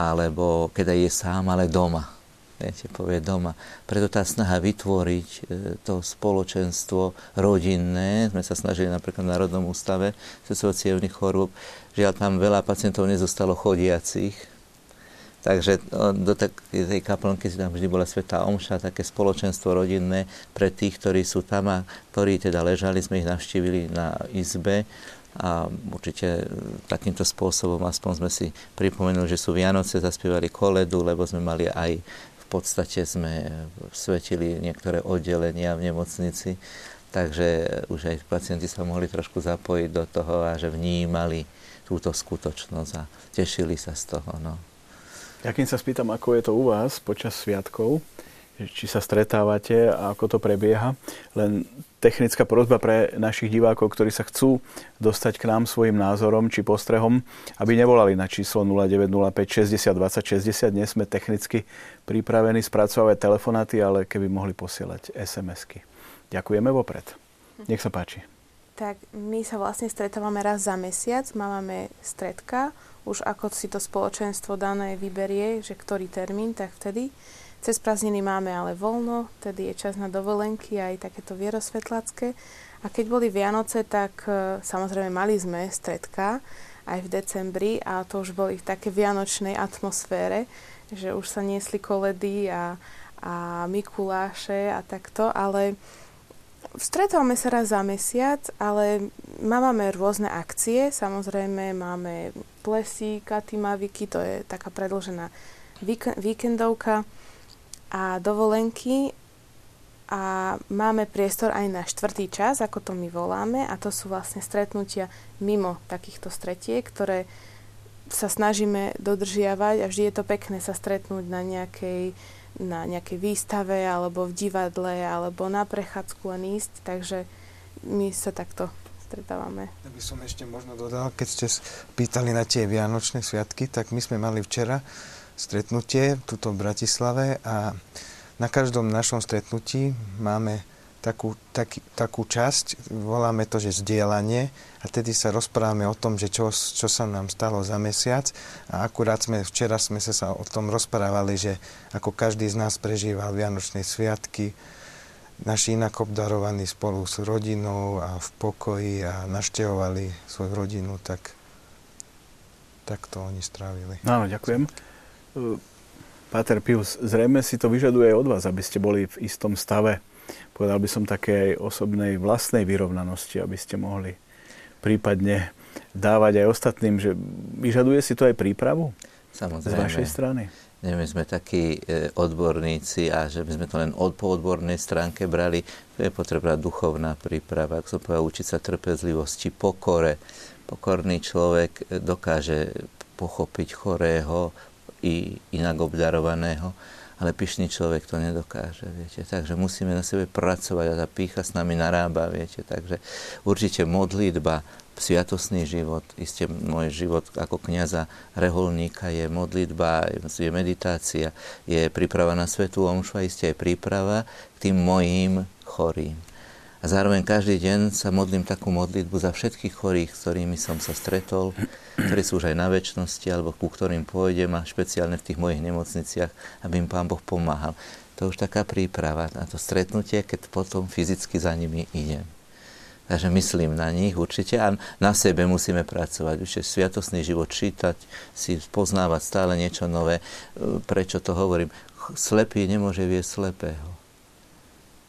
alebo keď je sám, ale doma viete, povie doma. Preto tá snaha vytvoriť e, to spoločenstvo rodinné, sme sa snažili napríklad v Národnom ústave sociálnych chorôb, žiaľ tam veľa pacientov nezostalo chodiacich, Takže do tej kaplnky tam vždy bola Svetá Omša, také spoločenstvo rodinné pre tých, ktorí sú tam a ktorí teda ležali, sme ich navštívili na izbe a určite e, takýmto spôsobom aspoň sme si pripomenuli, že sú Vianoce, zaspievali koledu, lebo sme mali aj v podstate sme svetili niektoré oddelenia v nemocnici, takže už aj pacienti sa mohli trošku zapojiť do toho a že vnímali túto skutočnosť a tešili sa z toho. No. Ja keď sa spýtam, ako je to u vás počas sviatkov, či sa stretávate a ako to prebieha, len technická prozba pre našich divákov, ktorí sa chcú dostať k nám svojim názorom či postrehom, aby nevolali na číslo 0905 60 20 60. Dnes sme technicky pripravení spracovať telefonáty, ale keby mohli posielať SMS-ky. Ďakujeme vopred. Nech sa páči. Tak my sa vlastne stretávame raz za mesiac, máme stredka, už ako si to spoločenstvo dané vyberie, že ktorý termín, tak vtedy. Cez prázdniny máme ale voľno, tedy je čas na dovolenky aj takéto vierosvetlacké. A keď boli Vianoce, tak e, samozrejme mali sme stredka aj v decembri a to už boli v také vianočnej atmosfére, že už sa niesli koledy a, a Mikuláše a takto, ale stretávame sa raz za mesiac, ale máme rôzne akcie, samozrejme máme plesy, katimaviky, to je taká predlžená víkendovka, a dovolenky a máme priestor aj na štvrtý čas, ako to my voláme, a to sú vlastne stretnutia mimo takýchto stretiek, ktoré sa snažíme dodržiavať a vždy je to pekné sa stretnúť na nejakej, na nejakej výstave alebo v divadle alebo na prechádzku len ísť, takže my sa takto stretávame. Ja by som ešte možno dodal, keď ste pýtali na tie Vianočné sviatky, tak my sme mali včera stretnutie tuto v Bratislave a na každom našom stretnutí máme takú, taký, takú časť, voláme to, že zdieľanie a tedy sa rozprávame o tom, že čo, čo sa nám stalo za mesiac a akurát sme, včera sme sa o tom rozprávali, že ako každý z nás prežíval Vianočné sviatky, naši inak obdarovaní spolu s rodinou a v pokoji a naštevovali svoju rodinu, tak, tak to oni strávili. Áno, ďakujem. Páter Pius, zrejme si to vyžaduje aj od vás, aby ste boli v istom stave povedal by som, také aj osobnej vlastnej vyrovnanosti, aby ste mohli prípadne dávať aj ostatným, že vyžaduje si to aj prípravu Samozrejme. z vašej strany? Nie, my sme takí e, odborníci a že by sme to len od, po odbornej stránke brali, to je potrebná duchovná príprava, ak som povedal, učiť sa trpezlivosti, pokore. Pokorný človek e, dokáže pochopiť chorého i inak obdarovaného ale pyšný človek to nedokáže, viete. Takže musíme na sebe pracovať a tá pícha s nami narába, viete. Takže určite modlitba, sviatosný život, isté môj život ako kniaza reholníka je modlitba, je meditácia, je príprava na svetú omšu a isté aj príprava k tým mojim chorým. A zároveň každý deň sa modlím takú modlitbu za všetkých chorých, s ktorými som sa stretol, ktorí sú už aj na väčšnosti, alebo ku ktorým pôjdem a špeciálne v tých mojich nemocniciach, aby im Pán Boh pomáhal. To je už taká príprava na to stretnutie, keď potom fyzicky za nimi idem. Takže myslím na nich určite a na sebe musíme pracovať. Je sviatosný život čítať, si poznávať stále niečo nové. Prečo to hovorím? Slepý nemôže viesť slepého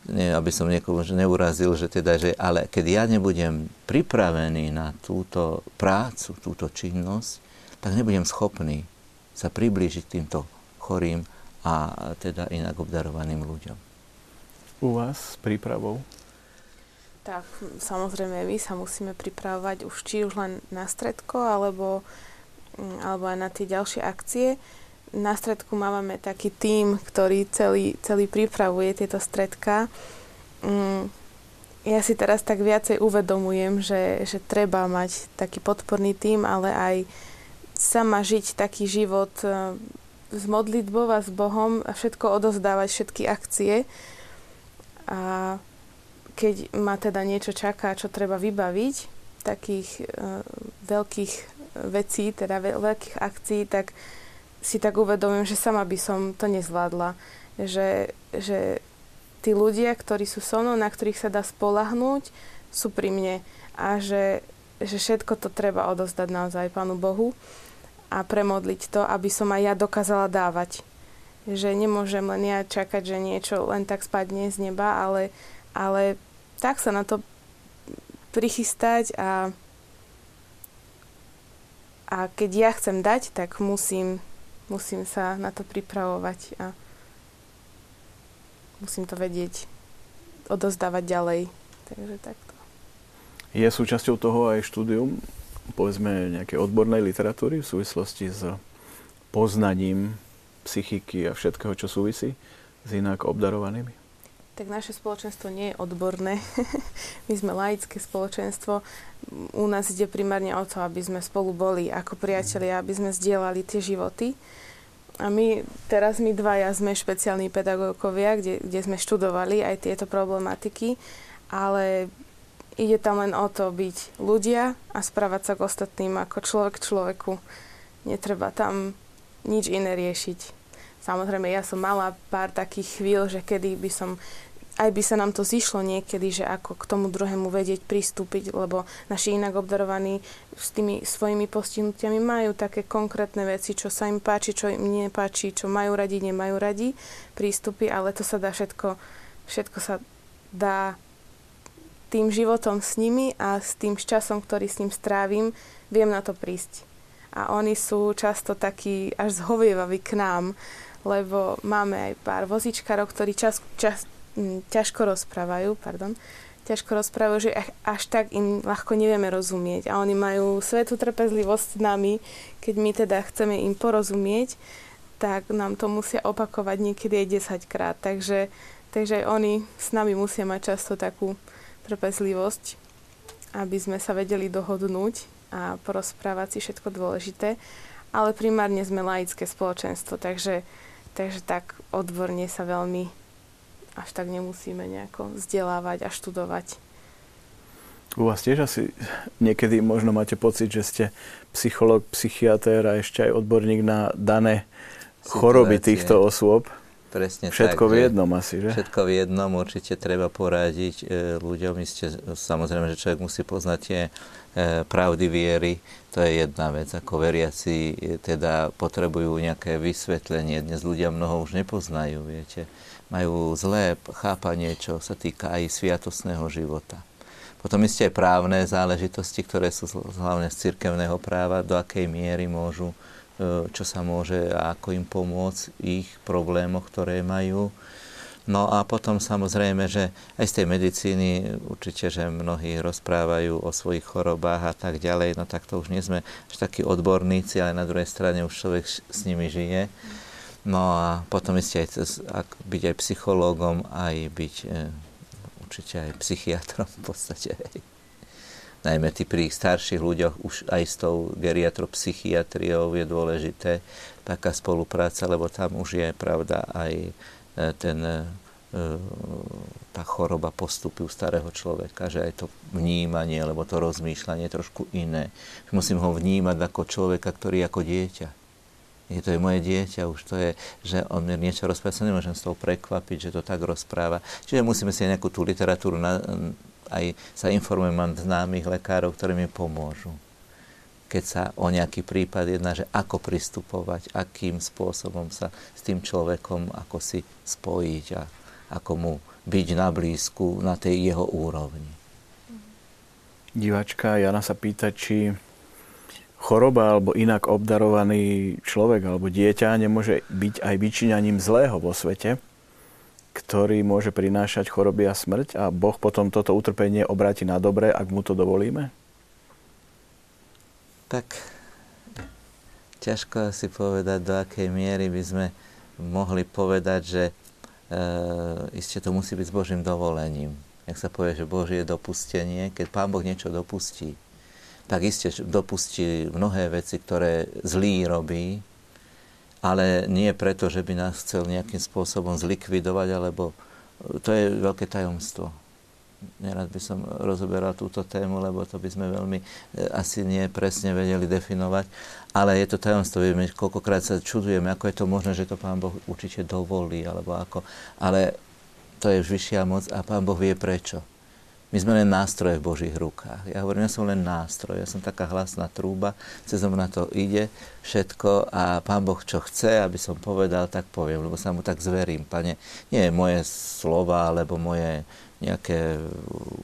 nie, aby som niekomu neurazil, že teda, že, ale keď ja nebudem pripravený na túto prácu, túto činnosť, tak nebudem schopný sa priblížiť týmto chorým a teda inak obdarovaným ľuďom. U vás s prípravou? Tak, samozrejme, my sa musíme pripravovať už či už len na stredko, alebo, mm, alebo aj na tie ďalšie akcie na stredku máme taký tím, ktorý celý, celý pripravuje tieto stredka. Mm, ja si teraz tak viacej uvedomujem, že, že treba mať taký podporný tím, ale aj sama žiť taký život e, s modlitbou a s Bohom a všetko odozdávať, všetky akcie. A keď ma teda niečo čaká, čo treba vybaviť, takých uh, veľkých vecí, teda veľkých akcií, tak si tak uvedomím, že sama by som to nezvládla. Že, že tí ľudia, ktorí sú so mnou, na ktorých sa dá spolahnúť, sú pri mne. A že, že všetko to treba odozdať naozaj Pánu Bohu a premodliť to, aby som aj ja dokázala dávať. Že nemôžem len ja čakať, že niečo len tak spadne z neba, ale, ale tak sa na to prichystať a, a keď ja chcem dať, tak musím musím sa na to pripravovať a musím to vedieť odozdávať ďalej. Takže takto. Je súčasťou toho aj štúdium, povedzme, nejakej odbornej literatúry v súvislosti s poznaním psychiky a všetkého, čo súvisí s inak obdarovanými? Tak naše spoločenstvo nie je odborné. My sme laické spoločenstvo. U nás ide primárne o to, aby sme spolu boli ako priatelia, aby sme zdieľali tie životy. A my, teraz my dvaja sme špeciálni pedagógovia, kde, kde sme študovali aj tieto problematiky, ale ide tam len o to byť ľudia a správať sa k ostatným ako človek človeku. Netreba tam nič iné riešiť. Samozrejme, ja som mala pár takých chvíľ, že kedy by som aj by sa nám to zišlo niekedy, že ako k tomu druhému vedieť pristúpiť, lebo naši inak obdarovaní s tými svojimi postihnutiami majú také konkrétne veci, čo sa im páči, čo im nepáči, čo majú radi, nemajú radi, prístupy, ale to sa dá všetko, všetko sa dá tým životom s nimi a s tým časom, ktorý s ním strávim, viem na to prísť. A oni sú často takí až zhovievaví k nám, lebo máme aj pár vozičkarov, ktorí čas, čas, ťažko rozprávajú, pardon, ťažko rozprávajú, že až tak im ľahko nevieme rozumieť. A oni majú svetú trpezlivosť s nami, keď my teda chceme im porozumieť, tak nám to musia opakovať niekedy aj 10 krát. Takže, takže aj oni s nami musia mať často takú trpezlivosť, aby sme sa vedeli dohodnúť a porozprávať si všetko dôležité. Ale primárne sme laické spoločenstvo, takže, takže tak odborne sa veľmi až tak nemusíme nejako vzdelávať a študovať. U vás tiež asi niekedy možno máte pocit, že ste psycholog, psychiatr a ešte aj odborník na dané choroby týchto osôb. Presne všetko tak, v jednom asi, že? Všetko v jednom, určite treba poradiť e, ľuďom. Isté, samozrejme, že človek musí poznať tie e, pravdy viery. To je jedna vec. Ako veriaci e, teda potrebujú nejaké vysvetlenie. Dnes ľudia mnoho už nepoznajú, viete. Majú zlé chápanie, čo sa týka aj sviatosného života. Potom isté aj právne záležitosti, ktoré sú hlavne z cirkevného práva, do akej miery môžu E, čo sa môže a ako im pomôcť v ich problémoch, ktoré majú. No a potom samozrejme, že aj z tej medicíny určite, že mnohí rozprávajú o svojich chorobách a tak ďalej, no tak to už nie sme až takí odborníci, ale na druhej strane už človek s nimi žije. No a potom ešte aj ak byť aj psychológom, aj byť e, určite aj psychiatrom v podstate najmä tí pri starších ľuďoch, už aj s tou geriatropsychiatriou je dôležité taká spolupráca, lebo tam už je pravda aj e, ten, e, tá choroba postupy u starého človeka, že aj to vnímanie, alebo to rozmýšľanie je trošku iné. Musím ho vnímať ako človeka, ktorý ako dieťa. Je to je moje dieťa, už to je, že on mi niečo rozpráva, sa nemôžem s toho prekvapiť, že to tak rozpráva. Čiže musíme si nejakú tú literatúru na, aj sa informujem, mám známych lekárov, ktorí mi pomôžu. Keď sa o nejaký prípad jedná, že ako pristupovať, akým spôsobom sa s tým človekom ako si spojiť a ako mu byť na blízku na tej jeho úrovni. Divačka Jana sa pýta, či choroba alebo inak obdarovaný človek alebo dieťa nemôže byť aj vyčíňaním zlého vo svete ktorý môže prinášať choroby a smrť a Boh potom toto utrpenie obráti na dobre, ak mu to dovolíme? Tak ťažko si povedať, do akej miery by sme mohli povedať, že e, iste to musí byť s Božím dovolením. Jak sa povie, že Božie dopustenie, keď Pán Boh niečo dopustí, tak iste dopustí mnohé veci, ktoré zlý robí, ale nie preto, že by nás chcel nejakým spôsobom zlikvidovať, alebo to je veľké tajomstvo. Nerad by som rozoberal túto tému, lebo to by sme veľmi e, asi nie presne vedeli definovať. Ale je to tajomstvo, vieme, koľkokrát sa čudujeme, ako je to možné, že to Pán Boh určite dovolí, alebo ako. Ale to je vyššia moc a Pán Boh vie prečo. My sme len nástroje v Božích rukách. Ja hovorím, ja som len nástroj, ja som taká hlasná trúba, cez na to ide všetko a Pán Boh čo chce, aby som povedal, tak poviem, lebo sa mu tak zverím, Pane. Nie moje slova, alebo moje nejaké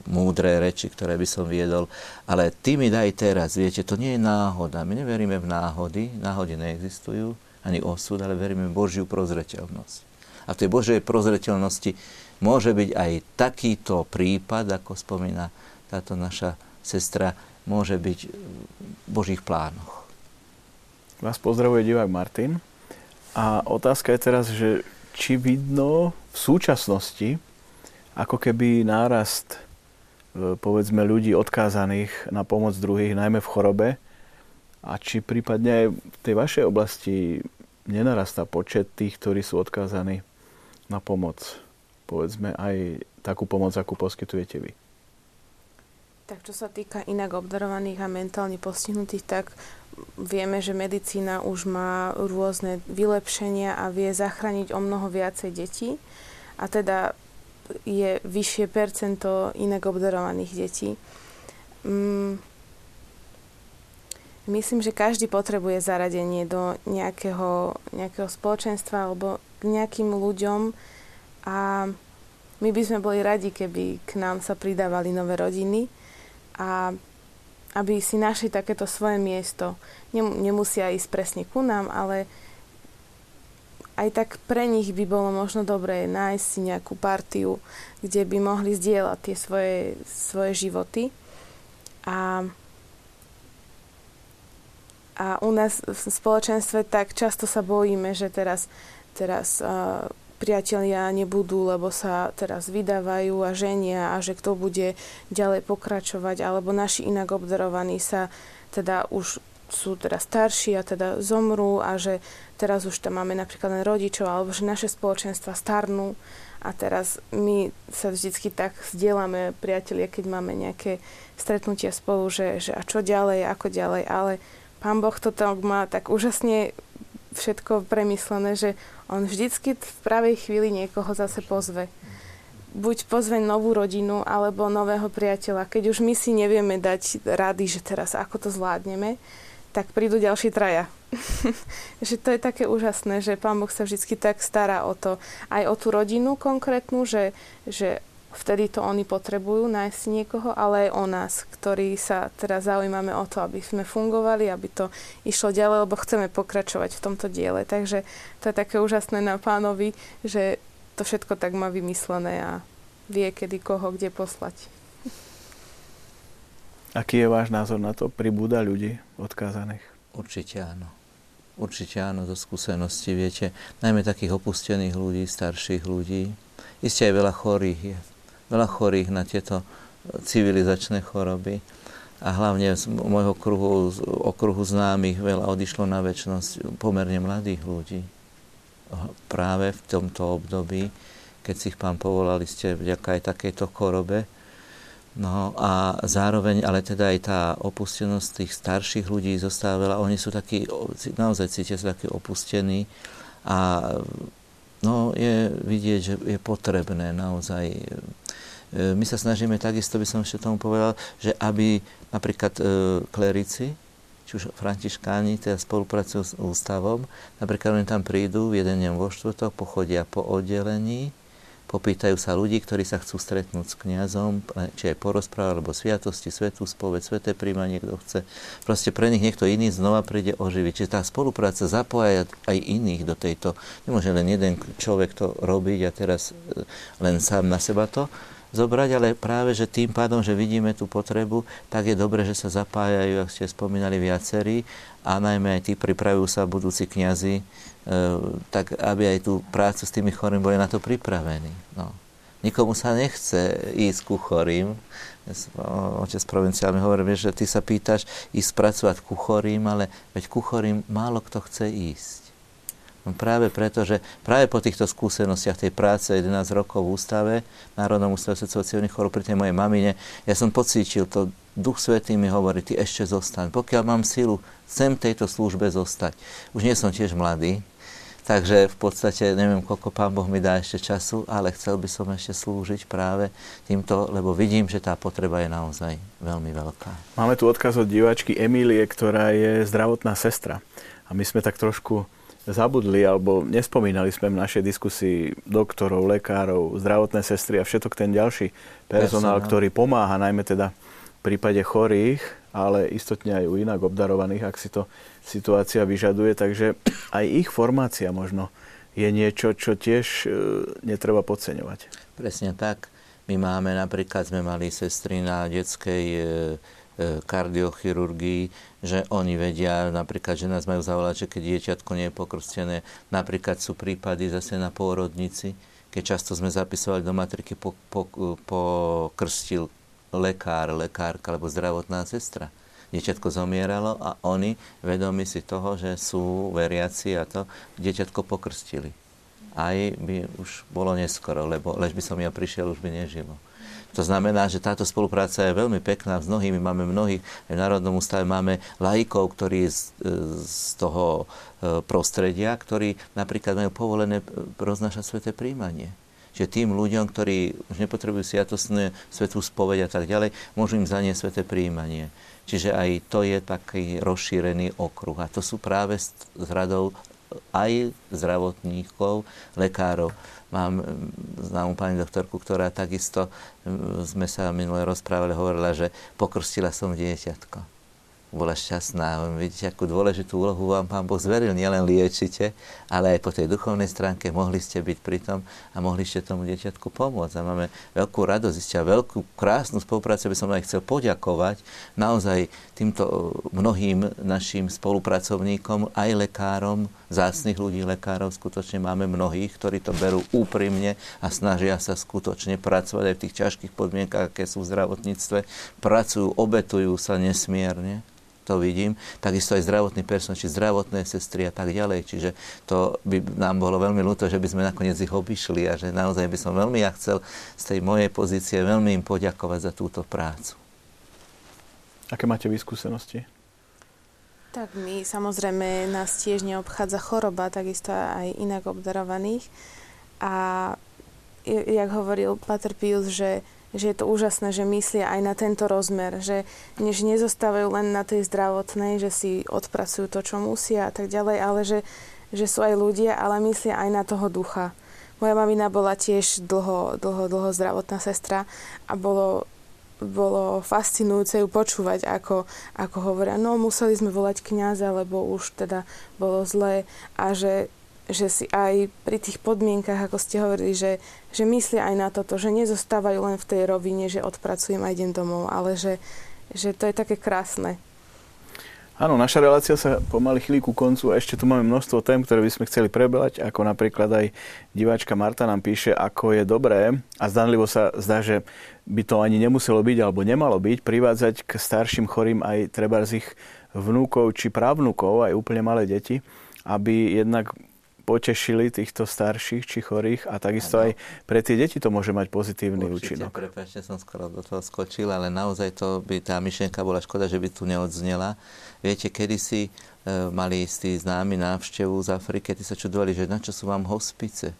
múdre reči, ktoré by som viedol, ale Ty mi daj teraz, viete, to nie je náhoda. My neveríme v náhody, náhody neexistujú, ani osud, ale veríme v Božiu prozreteľnosť. A v tej Božej prozreteľnosti môže byť aj takýto prípad, ako spomína táto naša sestra, môže byť v Božích plánoch. Vás pozdravuje divák Martin. A otázka je teraz, že či vidno v súčasnosti ako keby nárast e, povedzme ľudí odkázaných na pomoc druhých, najmä v chorobe, a či prípadne aj v tej vašej oblasti nenarastá počet tých, ktorí sú odkázaní na pomoc povedzme aj takú pomoc, akú poskytujete vy. Tak čo sa týka inak obdarovaných a mentálne postihnutých, tak vieme, že medicína už má rôzne vylepšenia a vie zachrániť o mnoho viacej detí. A teda je vyššie percento inak obdarovaných detí. Mm, myslím, že každý potrebuje zaradenie do nejakého, nejakého spoločenstva alebo k nejakým ľuďom, a my by sme boli radi, keby k nám sa pridávali nové rodiny a aby si našli takéto svoje miesto. Nemusia ísť presne ku nám, ale aj tak pre nich by bolo možno dobré nájsť si nejakú partiu, kde by mohli zdieľať tie svoje, svoje životy. A, a u nás v spoločenstve tak často sa bojíme, že teraz, teraz uh, priatelia nebudú, lebo sa teraz vydávajú a ženia a že kto bude ďalej pokračovať, alebo naši inak obdarovaní sa teda už sú teda starší a teda zomrú a že teraz už tam máme napríklad len rodičov alebo že naše spoločenstva starnú. A teraz my sa vždycky tak zdieľame, priatelia, keď máme nejaké stretnutia spolu, že, že a čo ďalej, ako ďalej, ale pán Boh to tak má tak úžasne všetko premyslené, že on vždycky v pravej chvíli niekoho zase pozve. Buď pozve novú rodinu, alebo nového priateľa. Keď už my si nevieme dať rady, že teraz ako to zvládneme, tak prídu ďalší traja. že to je také úžasné, že Pán Boh sa vždy tak stará o to, aj o tú rodinu konkrétnu, že, že vtedy to oni potrebujú nájsť niekoho, ale aj o nás, ktorí sa teraz zaujímame o to, aby sme fungovali, aby to išlo ďalej, lebo chceme pokračovať v tomto diele. Takže to je také úžasné na pánovi, že to všetko tak má vymyslené a vie, kedy koho kde poslať. Aký je váš názor na to? Pribúda ľudí odkázaných? Určite áno. Určite áno, zo skúsenosti, viete, najmä takých opustených ľudí, starších ľudí. Isté aj veľa chorých je. Veľa chorých na tieto civilizačné choroby. A hlavne z môjho kruhu, z okruhu známych veľa odišlo na väčšnosť pomerne mladých ľudí. Práve v tomto období, keď si ich pán povolal, ste vďaka aj takejto chorobe, No a zároveň, ale teda aj tá opustenosť tých starších ľudí zostáva veľa. Oni sú takí, naozaj cítia sa takí opustení a no, je vidieť, že je potrebné naozaj. E, my sa snažíme takisto, by som ešte tomu povedal, že aby napríklad e, klerici, či už františkáni, teda spolupracujú s ústavom, napríklad oni tam prídu jeden deň vo štvrtok, pochodia po oddelení, Popýtajú sa ľudí, ktorí sa chcú stretnúť s kňazom, či aj porozprávať, alebo sviatosti, svetú spoveď, sveté príjmanie, kto chce. Proste pre nich niekto iný znova príde oživiť. Čiže tá spolupráca zapája aj iných do tejto. Nemôže len jeden človek to robiť a teraz e, len sám na seba to zobrať, ale práve, že tým pádom, že vidíme tú potrebu, tak je dobre, že sa zapájajú, ako ste spomínali, viacerí a najmä aj tí pripravujú sa budúci kňazi E, tak aby aj tú prácu s tými chorými boli na to pripravení. No. Nikomu sa nechce ísť ku chorým. Otec provinciálny hovorí, že ty sa pýtaš ísť pracovať ku chorým, ale veď ku chorým málo kto chce ísť. No práve preto, že práve po týchto skúsenostiach tej práce 11 rokov v ústave, Národnom ústave sociálnych chorób pri tej mojej mamine, ja som pocítil to, Duch Svetý mi hovorí, ty ešte zostaň. Pokiaľ mám silu, chcem tejto službe zostať. Už nie som tiež mladý, Takže v podstate neviem, koľko Pán Boh mi dá ešte času, ale chcel by som ešte slúžiť práve týmto, lebo vidím, že tá potreba je naozaj veľmi veľká. Máme tu odkaz od diváčky Emílie, ktorá je zdravotná sestra. A my sme tak trošku zabudli, alebo nespomínali sme v našej diskusii doktorov, lekárov, zdravotné sestry a všetok ten ďalší personál, Personál. ktorý pomáha, najmä teda v prípade chorých, ale istotne aj u inak obdarovaných, ak si to situácia vyžaduje. Takže aj ich formácia možno je niečo, čo tiež e, netreba podceňovať. Presne tak. My máme napríklad, sme mali sestry na detskej e, e, kardiochirurgii, že oni vedia, napríklad, že nás majú zavolať, že keď dieťatko nie je pokrstené, napríklad sú prípady zase na pôrodnici, keď často sme zapisovali do matriky, pokrstil po, po lekár, lekárka alebo zdravotná sestra. Dieťatko zomieralo a oni, vedomi si toho, že sú veriaci a to, dieťatko pokrstili. Aj by už bolo neskoro, lebo lež by som ja prišiel, už by nežilo. To znamená, že táto spolupráca je veľmi pekná s mnohými. Máme mnohých, v Národnom ústave máme laikov, ktorí z, z toho e, prostredia, ktorí napríklad majú povolené e, roznášať sveté príjmanie že tým ľuďom, ktorí už nepotrebujú sviatostnú svetú spoveď a tak ďalej, môžu im zaniesť sveté príjmanie. Čiže aj to je taký rozšírený okruh. A to sú práve s radou aj zdravotníkov, lekárov. Mám známu pani doktorku, ktorá takisto, sme sa minule rozprávali, hovorila, že pokrstila som dieťatko. Bola šťastná. Vidíte, akú dôležitú úlohu vám Pán Boh zveril. Nielen liečite, ale aj po tej duchovnej stránke mohli ste byť pri tom a mohli ste tomu dieťatku pomôcť. A máme veľkú radosť a veľkú krásnu spoluprácu. By som aj chcel poďakovať naozaj týmto mnohým našim spolupracovníkom, aj lekárom, zácných ľudí, lekárov. Skutočne máme mnohých, ktorí to berú úprimne a snažia sa skutočne pracovať aj v tých ťažkých podmienkach, aké sú v zdravotníctve. Pracujú, obetujú sa nesmierne to vidím, takisto aj zdravotný personál, či zdravotné sestry a tak ďalej. Čiže to by nám bolo veľmi ľúto, že by sme nakoniec ich obišli a že naozaj by som veľmi ja chcel z tej mojej pozície veľmi im poďakovať za túto prácu. Aké máte vyskúsenosti? Tak my samozrejme nás tiež neobchádza choroba, takisto aj inak obdarovaných. A jak hovoril Pater Pius, že že je to úžasné, že myslia aj na tento rozmer, že než nezostávajú len na tej zdravotnej, že si odpracujú to, čo musia a tak ďalej, ale že, že sú aj ľudia, ale myslia aj na toho ducha. Moja mamina bola tiež dlho, dlho, dlho zdravotná sestra a bolo, bolo fascinujúce ju počúvať, ako, ako hovoria, no museli sme volať kňaza, lebo už teda bolo zlé a že že si aj pri tých podmienkach, ako ste hovorili, že, že myslia aj na toto, že nezostávajú len v tej rovine, že odpracujem a idem domov, ale že, že to je také krásne. Áno, naša relácia sa pomaly chýli ku koncu a ešte tu máme množstvo tém, ktoré by sme chceli prebrať, ako napríklad aj diváčka Marta nám píše, ako je dobré a zdanlivo sa zdá, že by to ani nemuselo byť alebo nemalo byť, privádzať k starším chorým aj treba z ich vnúkov či právnukov, aj úplne malé deti, aby jednak potešili týchto starších či chorých a takisto ano. aj pre tie deti to môže mať pozitívny Určite, účinok. Prepačte, som skoro do toho skočil, ale naozaj to by tá myšlienka bola škoda, že by tu neodznela. Viete, kedysi e, mali istí známi návštevu z Afriky, tí sa čudovali, že na čo sú vám hospice?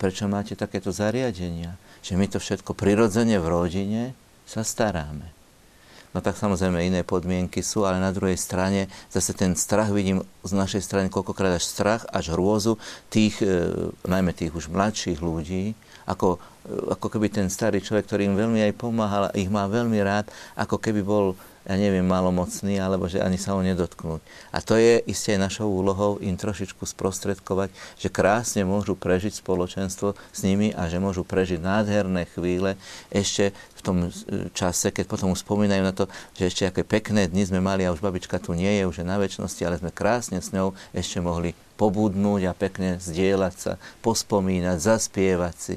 Prečo máte takéto zariadenia? Že my to všetko prirodzene v rodine sa staráme no tak samozrejme iné podmienky sú, ale na druhej strane zase ten strach vidím z našej strany koľkokrát až strach, až hrôzu tých, e, najmä tých už mladších ľudí, ako, e, ako keby ten starý človek, ktorý im veľmi aj pomáhal, ich má veľmi rád, ako keby bol ja neviem, malomocný, alebo že ani sa ho nedotknúť. A to je isté našou úlohou im trošičku sprostredkovať, že krásne môžu prežiť spoločenstvo s nimi a že môžu prežiť nádherné chvíle ešte v tom e, čase, keď potom spomínajú na to, že ešte aké pekné dni sme mali a už babička tu nie je, už je na väčšnosti, ale sme krásne s ňou ešte mohli pobudnúť a pekne zdieľať sa, pospomínať, zaspievať si.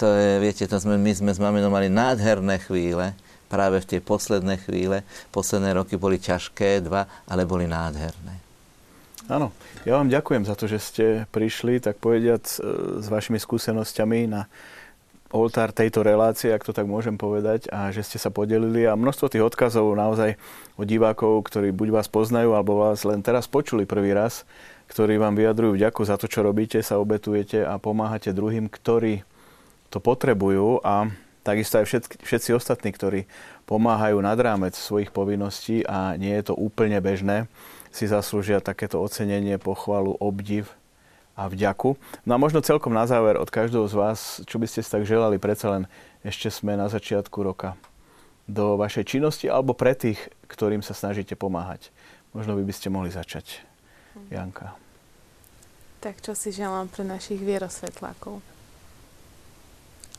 To je, viete, to sme, my sme s maminou mali nádherné chvíle, práve v tie posledné chvíle. Posledné roky boli ťažké, dva, ale boli nádherné. Áno, ja vám ďakujem za to, že ste prišli, tak povediať, e, s vašimi skúsenosťami na oltár tejto relácie, ak to tak môžem povedať, a že ste sa podelili a množstvo tých odkazov naozaj od divákov, ktorí buď vás poznajú, alebo vás len teraz počuli prvý raz, ktorí vám vyjadrujú vďaku za to, čo robíte, sa obetujete a pomáhate druhým, ktorí to potrebujú a takisto aj všetci, všetci ostatní, ktorí pomáhajú nad rámec svojich povinností a nie je to úplne bežné, si zaslúžia takéto ocenenie, pochvalu, obdiv a vďaku. No a možno celkom na záver od každého z vás, čo by ste si tak želali, predsa len ešte sme na začiatku roka do vašej činnosti alebo pre tých, ktorým sa snažíte pomáhať. Možno by, by ste mohli začať. Janka. Tak čo si želám pre našich vierosvetlákov?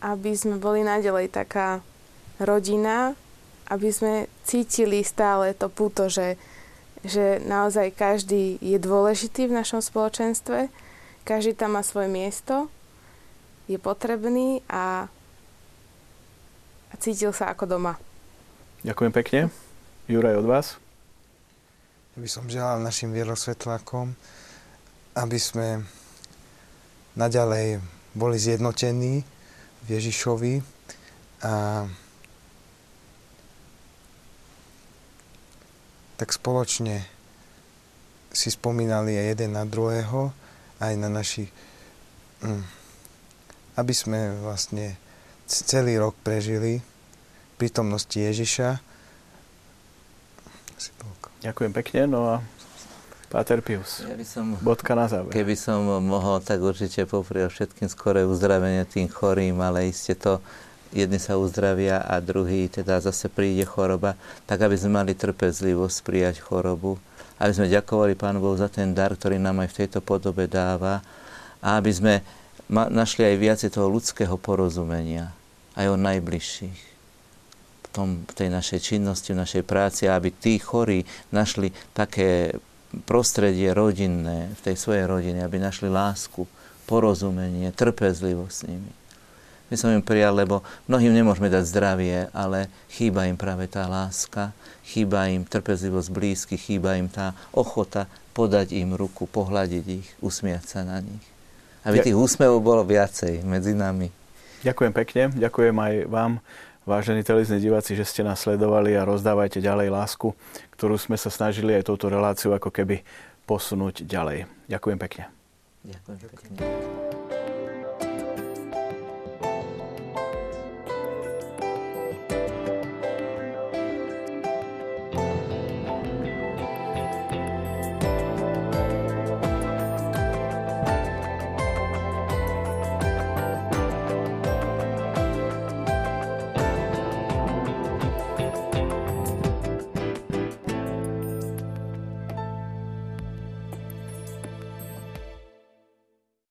Aby sme boli naďalej taká rodina, aby sme cítili stále to puto, že, že naozaj každý je dôležitý v našom spoločenstve, každý tam má svoje miesto, je potrebný a, a cítil sa ako doma. Ďakujem pekne. Juraj, od vás? Ja by som želal našim vierosvetlákom, aby sme naďalej boli zjednotení Ježišovi a tak spoločne si spomínali aj jeden na druhého, aj na našich, mm, aby sme vlastne celý rok prežili prítomnosti Ježiša. Ďakujem pekne, no a Páter Pius. Ja by som, Bodka na záver. Keby som mohol, tak určite poprial všetkým skoré uzdravenie tým chorým, ale iste to jedni sa uzdravia a druhý teda zase príde choroba, tak aby sme mali trpezlivosť prijať chorobu, aby sme ďakovali Pánu Bohu za ten dar, ktorý nám aj v tejto podobe dáva a aby sme našli aj viacej toho ľudského porozumenia, aj o najbližších v, tom, v tej našej činnosti, v našej práci, aby tí chorí našli také prostredie rodinné v tej svojej rodine, aby našli lásku, porozumenie, trpezlivosť s nimi by som im prijal, lebo mnohým nemôžeme dať zdravie, ale chýba im práve tá láska, chýba im trpezlivosť blízky, chýba im tá ochota podať im ruku, pohľadiť ich, usmiať sa na nich. Aby tých úsmevov bolo viacej medzi nami. Ďakujem pekne, ďakujem aj vám, vážení televizní diváci, že ste nás sledovali a rozdávajte ďalej lásku, ktorú sme sa snažili aj touto reláciu ako keby posunúť ďalej. Ďakujem pekne. Ďakujem pekne.